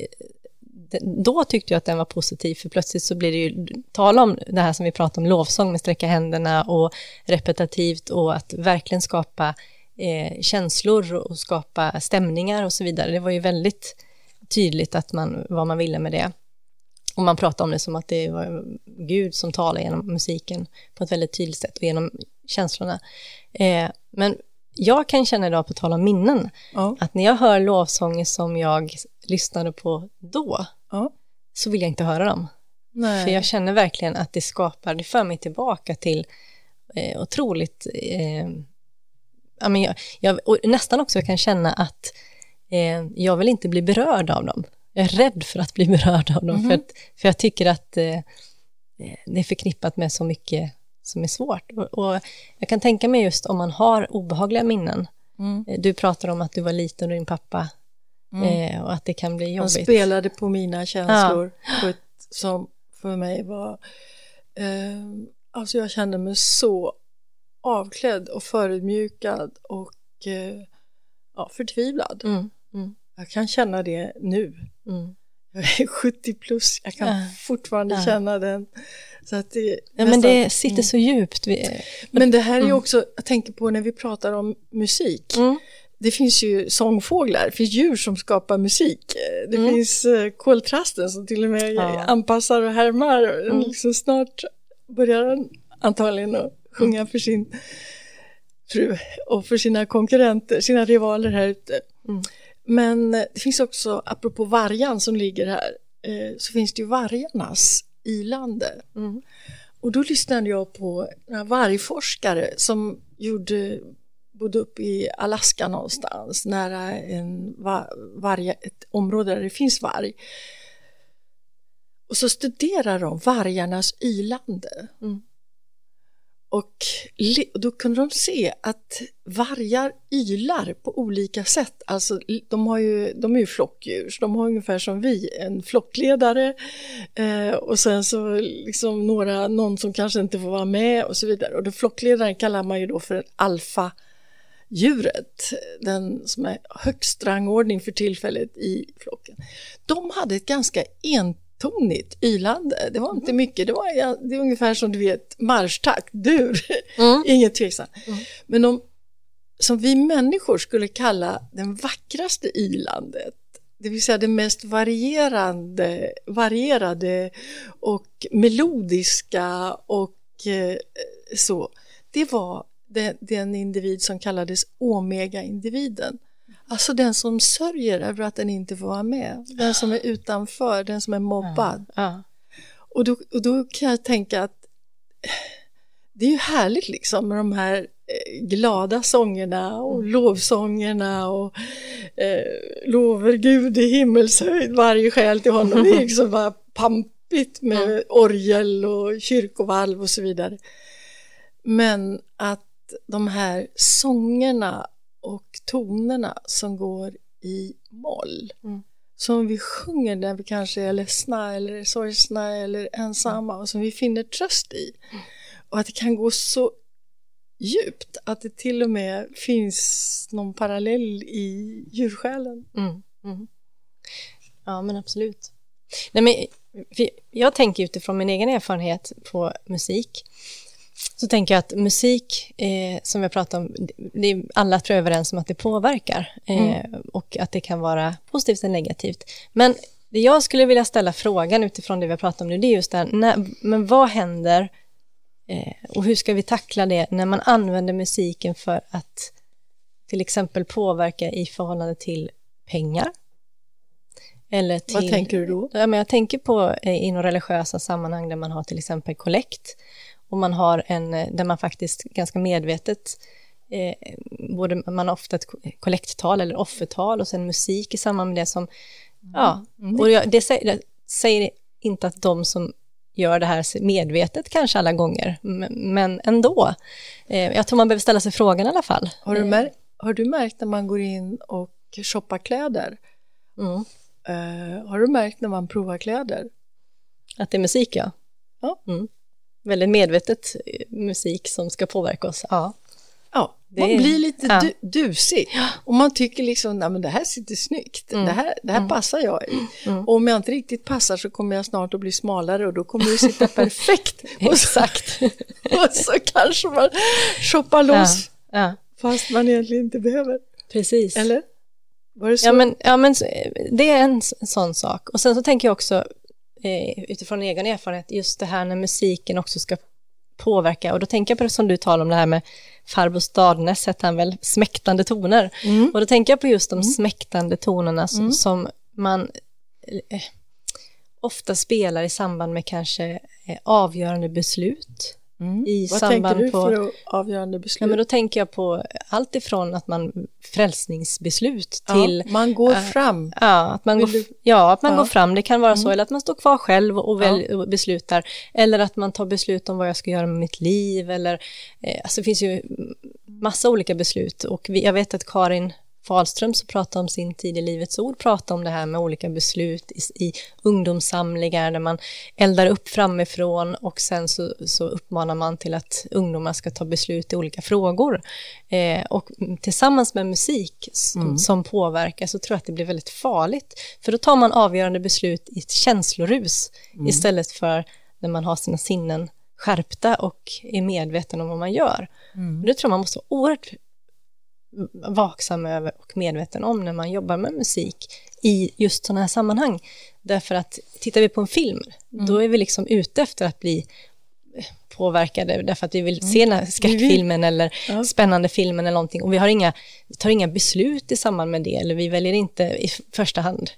då tyckte jag att den var positiv, för plötsligt så blir det ju tal om det här som vi pratade om, lovsång med sträcka händerna och repetitivt och att verkligen skapa eh, känslor och skapa stämningar och så vidare. Det var ju väldigt tydligt att man, vad man ville med det. Och man pratade om det som att det var Gud som talar genom musiken på ett väldigt tydligt sätt och genom känslorna. Eh, men jag kan känna idag, på tal om minnen, ja. att när jag hör lovsånger som jag lyssnade på då, ja. så vill jag inte höra dem. Nej. För jag känner verkligen att det skapar, det för mig tillbaka till eh, otroligt, eh, ja, men jag, jag, nästan också kan känna att eh, jag vill inte bli berörd av dem. Jag är rädd för att bli berörd av dem, mm -hmm. för, att, för jag tycker att eh, det är förknippat med så mycket som är svårt. Och, och, jag kan tänka mig just om man har obehagliga minnen. Mm. Eh, du pratar om att du var liten och din pappa mm. eh, och att det kan bli jobbigt. Han spelade på mina känslor ja. ett, som för mig var... Eh, alltså jag kände mig så avklädd och förödmjukad och eh, ja, förtvivlad. Mm. Mm. Jag kan känna det nu. Mm. Jag är 70 plus, jag kan ja. fortfarande ja. känna den. Så att det, nästan, men det sitter mm. så djupt. Men det här är mm. också, jag tänker på när vi pratar om musik. Det finns ju sångfåglar, det finns djur som skapar musik. Det mm. finns uh, koltrasten som till och med ja. anpassar och härmar. Mm. Liksom snart börjar han antagligen att sjunga för sin fru och för sina konkurrenter, sina rivaler här ute. Mm. Men det finns också, apropå vargan som ligger här, eh, så finns det ju vargarnas ilande. Mm. Och då lyssnade jag på några vargforskare som gjorde, bodde uppe i Alaska någonstans, nära en varg, ett område där det finns varg. Och så studerar de vargarnas ylande. Mm. Och då kunde de se att vargar ylar på olika sätt. Alltså, de, har ju, de är ju flockdjur, så de har ungefär som vi, en flockledare eh, och sen så liksom några, någon som kanske inte får vara med och så vidare. Och den flockledaren kallar man ju då för alfadjuret, den som är högst rangordning för tillfället i flocken. De hade ett ganska entydigt tonigt, ylande. Det var inte mm. mycket, det var det är ungefär som du vet marschtakt, dur, mm. inget tveksamt. Mm. Men de, som vi människor skulle kalla den vackraste ylandet, det vill säga det mest varierande, varierade och melodiska och eh, så, det var den, den individ som kallades omega-individen. Alltså den som sörjer över att den inte får vara med, den som är utanför, den som är mobbad. Ja. Och, då, och då kan jag tänka att det är ju härligt liksom med de här eh, glada sångerna och mm. lovsångerna och eh, lover Gud i himmelshöjd varje själ till honom. Det är liksom bara pampigt med mm. orgel och kyrkovalv och så vidare. Men att de här sångerna och tonerna som går i moll. Mm. Som vi sjunger när vi kanske är ledsna eller sorgsna eller ensamma och som vi finner tröst i. Mm. och att det kan gå så djupt att det till och med finns någon parallell i djursjälen. Mm, mm. Ja, men absolut. Nej, men jag tänker utifrån min egen erfarenhet på musik så tänker jag att musik, eh, som jag pratade om, det är, alla tror jag är överens om att det påverkar eh, mm. och att det kan vara positivt eller negativt. Men det jag skulle vilja ställa frågan utifrån det vi har pratat om nu, det är just det här, när, men vad händer eh, och hur ska vi tackla det när man använder musiken för att till exempel påverka i förhållande till pengar? Eller till, vad tänker du då? Ja, men jag tänker på eh, inom religiösa sammanhang där man har till exempel kollekt och man har en, eh, där man faktiskt ganska medvetet eh, både, man har ofta ett kollekttal eller offertal och sen musik i samband med det som, mm. ja, mm. och jag, det, säger, det säger inte att de som gör det här medvetet kanske alla gånger, men ändå. Eh, jag tror man behöver ställa sig frågan i alla fall. Har du, mär, har du märkt när man går in och shoppar kläder? Mm. Uh, har du märkt när man provar kläder? Att det är musik, ja. ja. Mm väldigt medvetet eh, musik som ska påverka oss. Ja, ja man blir lite ja. du, dusig och man tycker liksom, nej men det här sitter snyggt, mm. det här, det här mm. passar jag i. Mm. Och om jag inte riktigt passar så kommer jag snart att bli smalare och då kommer det sitta perfekt. Exakt. och så kanske man shoppar loss ja. Ja. fast man egentligen inte behöver. Precis. Eller? Var det så? Ja men, ja, men det är en sån sak. Och sen så tänker jag också, eh, utifrån egen erfarenhet, just det här när musiken också ska påverka, och då tänker jag på det som du talar om det här med farbror Stadnäs, hette han väl, smäktande toner. Mm. Och då tänker jag på just de mm. smäktande tonerna som, mm. som man eh, ofta spelar i samband med kanske eh, avgörande beslut. Mm. I Vad tänker du på, för avgörande beslut? Ja, men då tänker jag på allt ifrån att man frälsningsbeslut till... Ja, man går äh, fram. Ja, att man, går, ja, att man går fram. Det kan vara mm. så, eller att man står kvar själv och, väl, och beslutar. Eller att man tar beslut om vad jag ska göra med mitt liv. Eller, eh, alltså det finns ju massa olika beslut. Och vi, jag vet att Karin Fahlström som pratar om sin tid i Livets Ord pratar om det här med olika beslut i, i ungdomssamlingar där man eldar upp framifrån och sen så, så uppmanar man till att ungdomar ska ta beslut i olika frågor. Eh, och tillsammans med musik som, mm. som påverkar så tror jag att det blir väldigt farligt. För då tar man avgörande beslut i ett känslorus mm. istället för när man har sina sinnen skärpta och är medveten om vad man gör. Mm. Det tror jag man måste vara oerhört vaksam över och medveten om när man jobbar med musik i just sådana här sammanhang. Därför att tittar vi på en film, mm. då är vi liksom ute efter att bli påverkade därför att vi vill mm. se den här skräckfilmen eller ja. spännande filmen eller någonting och vi har inga, vi tar inga beslut i samband med det eller vi väljer inte i första hand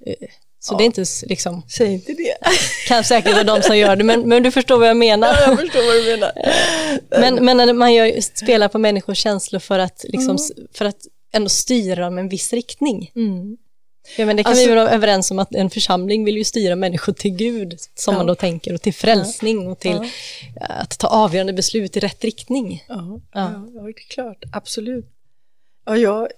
så ja. det är inte liksom... Säg inte det. Kan säkert vara de som gör det, men, men du förstår vad jag menar. Ja, jag förstår vad du menar. men, men när man gör, spelar på människors känslor för att, liksom, mm. för att ändå styra dem i en viss riktning. Mm. Ja, men det kan alltså, vi vara överens om att en församling vill ju styra människor till Gud, som ja. man då tänker, och till frälsning och till ja. att ta avgörande beslut i rätt riktning. Ja, ja. ja det är klart, absolut. Ja, ja,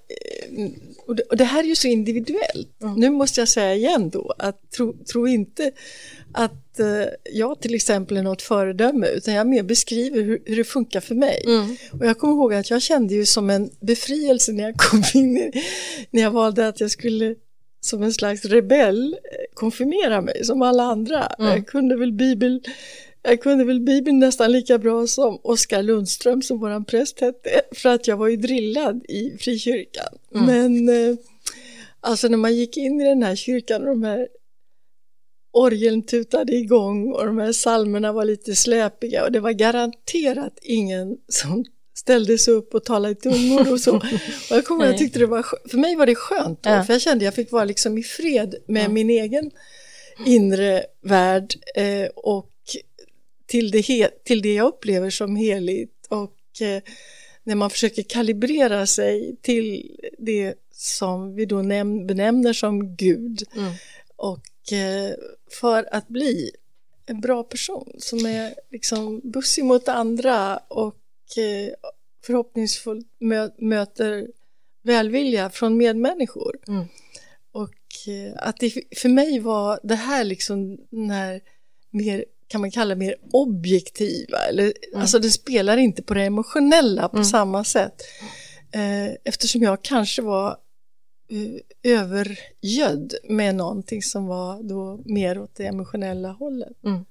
eh, och, det, och det här är ju så individuellt. Mm. Nu måste jag säga igen då att tro, tro inte att uh, jag till exempel är något föredöme utan jag mer beskriver hur, hur det funkar för mig. Mm. Och jag kommer ihåg att jag kände ju som en befrielse när jag kom in när jag valde att jag skulle som en slags rebell eh, konfirmera mig som alla andra. Mm. Jag kunde väl bibel jag kunde väl Bibeln nästan lika bra som Oskar Lundström som våran präst hette, för att jag var ju drillad i frikyrkan. Mm. Men eh, alltså när man gick in i den här kyrkan och de här orgeln tutade igång och de här salmerna var lite släpiga och det var garanterat ingen som ställde sig upp och talade i tungor och så. Och jag kommer jag tyckte det var, för mig var det skönt då, ja. för jag kände jag fick vara liksom i fred med ja. min egen inre värld eh, och till det, till det jag upplever som heligt och eh, när man försöker kalibrera sig till det som vi då näm benämner som Gud mm. och eh, för att bli en bra person som är liksom bussig mot andra och förhoppningsfullt mö möter välvilja från medmänniskor. Mm. Och eh, att det för mig var det här liksom den här mer kan man kalla mer objektiva. Eller, mm. Alltså det spelar inte på det emotionella på mm. samma sätt. Eh, eftersom jag kanske var övergödd med någonting som var då mer åt det emotionella hållet. Mm.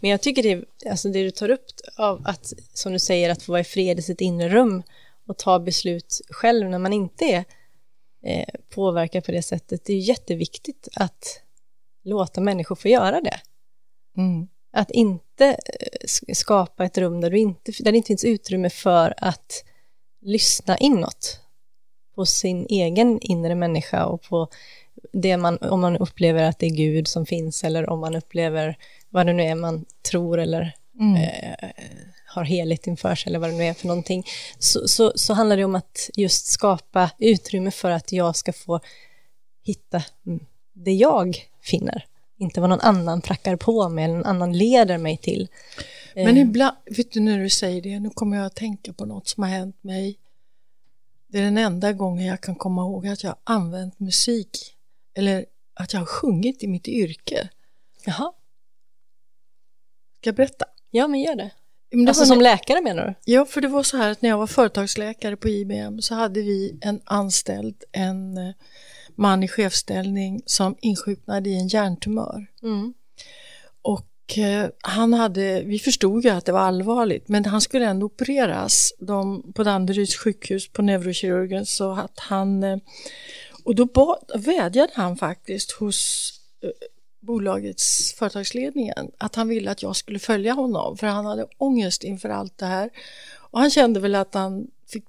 Men jag tycker det, alltså det du tar upp av att, som du säger, att få vara i fred i sitt inre rum och ta beslut själv när man inte är eh, påverkad på det sättet, det är jätteviktigt att låta människor få göra det. Mm. Att inte eh, skapa ett rum där, du inte, där det inte finns utrymme för att lyssna inåt på sin egen inre människa och på det man, om man upplever att det är Gud som finns eller om man upplever vad det nu är man tror eller mm. eh, har heligt inför sig eller vad det nu är för någonting, så, så, så handlar det om att just skapa utrymme för att jag ska få hitta det jag finner, inte vad någon annan prackar på mig eller någon annan leder mig till. Men eh. ibland, vet du när du säger det, nu kommer jag att tänka på något som har hänt mig. Det är den enda gången jag kan komma ihåg att jag har använt musik eller att jag har sjungit i mitt yrke. Jaha. Ska jag berätta? Ja, men gör det. Men det alltså som läkare menar du? Ja, för det var så här att när jag var företagsläkare på IBM så hade vi en anställd, en eh, man i chefställning som insjuknade i en hjärntumör. Mm. Och eh, han hade, vi förstod ju att det var allvarligt, men han skulle ändå opereras de, på Danderyds sjukhus på neurokirurgen så att han, eh, och då bad, vädjade han faktiskt hos bolagets företagsledningen att han ville att jag skulle följa honom för han hade ångest inför allt det här. Och han kände väl att han fick,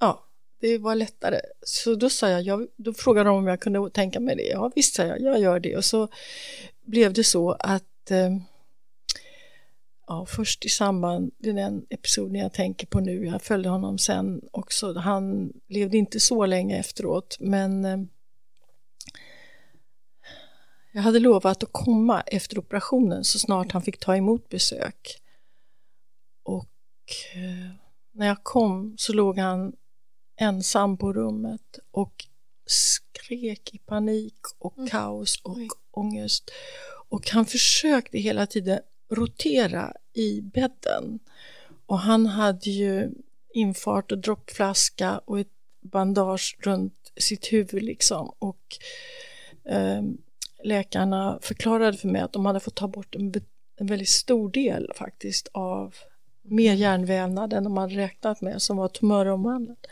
ja, det var lättare. Så då sa jag, jag då frågade de om jag kunde tänka mig det. Ja visst, sa jag, jag gör det. Och så blev det så att eh, ja, först i samband det är den episoden jag tänker på nu, jag följde honom sen också, han levde inte så länge efteråt, men eh, jag hade lovat att komma efter operationen så snart han fick ta emot besök. Och eh, när jag kom så låg han ensam på rummet och skrek i panik och mm. kaos och Oj. ångest. Och han försökte hela tiden rotera i bädden. Och han hade ju infart och droppflaska och ett bandage runt sitt huvud liksom. Och eh, läkarna förklarade för mig att de hade fått ta bort en, en väldigt stor del faktiskt av mer hjärnvävnad än de hade räknat med som var tumöromvandlad.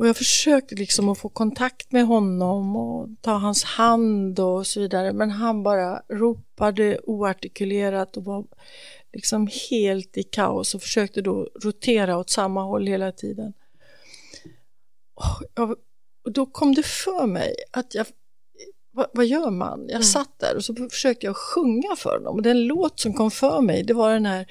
Och jag försökte liksom att få kontakt med honom och ta hans hand och så vidare men han bara ropade oartikulerat och var liksom helt i kaos och försökte då rotera åt samma håll hela tiden. Och då kom det för mig att jag vad, vad, gör man? Jag mm. satt där och så försökte jag sjunga för honom och den låt som kom för mig det var den här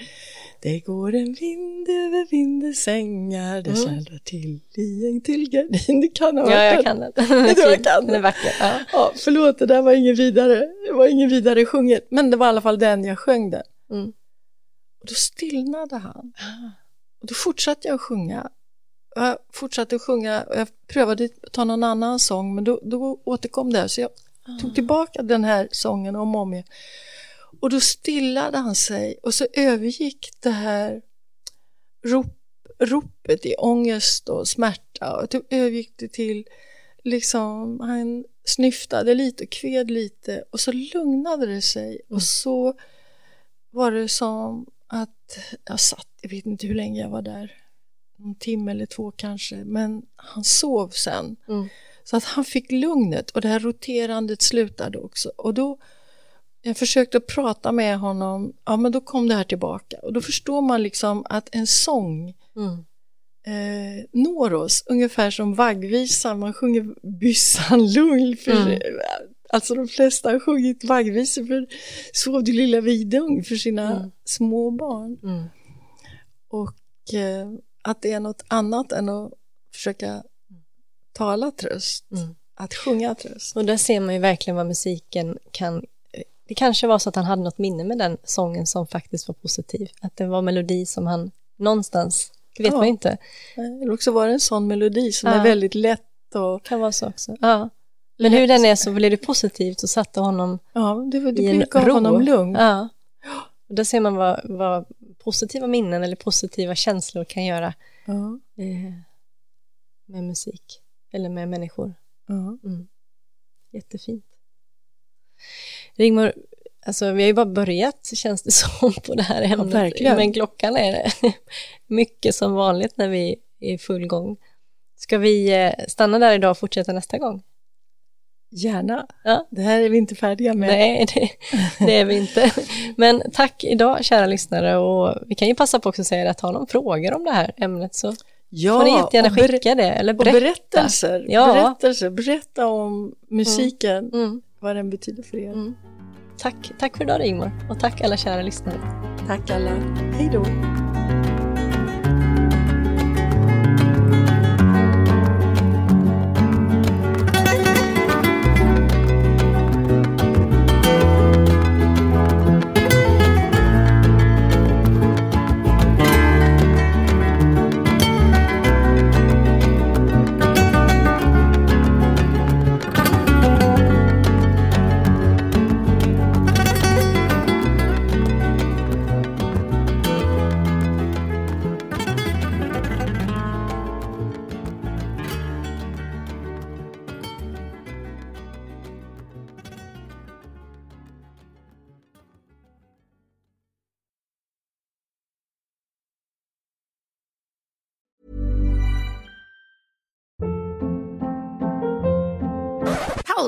Det går en vind över vindens sängar, det mm. till i en till gardin. Du kan ha Ja, jag kan den. Är, kan den är vacker. Ja. ja, förlåt, det där var ingen vidare, det var ingen vidare sjunget, men det var i alla fall den jag sjöng den. Mm. Och då stillnade han. Ah. Och då fortsatte jag att sjunga jag fortsatte sjunga och jag prövade att ta någon annan sång men då, då återkom det så jag Tog tillbaka den här sången om och om igen. Och då stillade han sig och så övergick det här rop, ropet i ångest och smärta och då övergick det till liksom, han snyftade lite och kved lite och så lugnade det sig och mm. så var det som att jag satt, jag vet inte hur länge jag var där, en timme eller två kanske, men han sov sen. Mm. Så att han fick lugnet och det här roterandet slutade också. Och då, jag försökte prata med honom, ja men då kom det här tillbaka. Och då förstår man liksom att en sång mm. eh, når oss, ungefär som vaggvisan, man sjunger byssan lugn. För, mm. Alltså de flesta har sjungit vaggvisor för Sov du lilla vidung för sina mm. små barn. Mm. Och eh, att det är något annat än att försöka tala tröst, mm. att sjunga tröst. Och där ser man ju verkligen vad musiken kan det kanske var så att han hade något minne med den sången som faktiskt var positiv. Att det var melodi som han någonstans, det vet ja. man inte. Eller också var det en sån melodi som ja. är väldigt lätt och... Kan vara så också. Ja. Men hur den är så blev det positivt och satte honom Ja, det, det i en gav ro. honom lugn. Ja. Och där ser man vad, vad positiva minnen eller positiva känslor kan göra Ja. eh, med musik eller med människor. Ja. Mm. Jättefint. Rigmor, alltså vi har ju bara börjat känns det som på det här ämnet. verkligen. Men klockan är mycket som vanligt när vi är i full gång. Ska vi eh, stanna där idag och fortsätta nästa gång? Gärna. Ja. Det här är vi inte färdiga med. Nej, det, det är vi inte. Men tack idag kära lyssnare och vi kan ju passa på också att säga att har någon frågor om det här ämnet så Ja, får ni jättegärna och skicka det eller Och berätta. berättelser. Ja. berättelser. Berätta om musiken, Mm, vad den betyder för er. mm. Tack, tack för idag Rigmor och tack alla kära lyssnare. Tack alla. Hej då.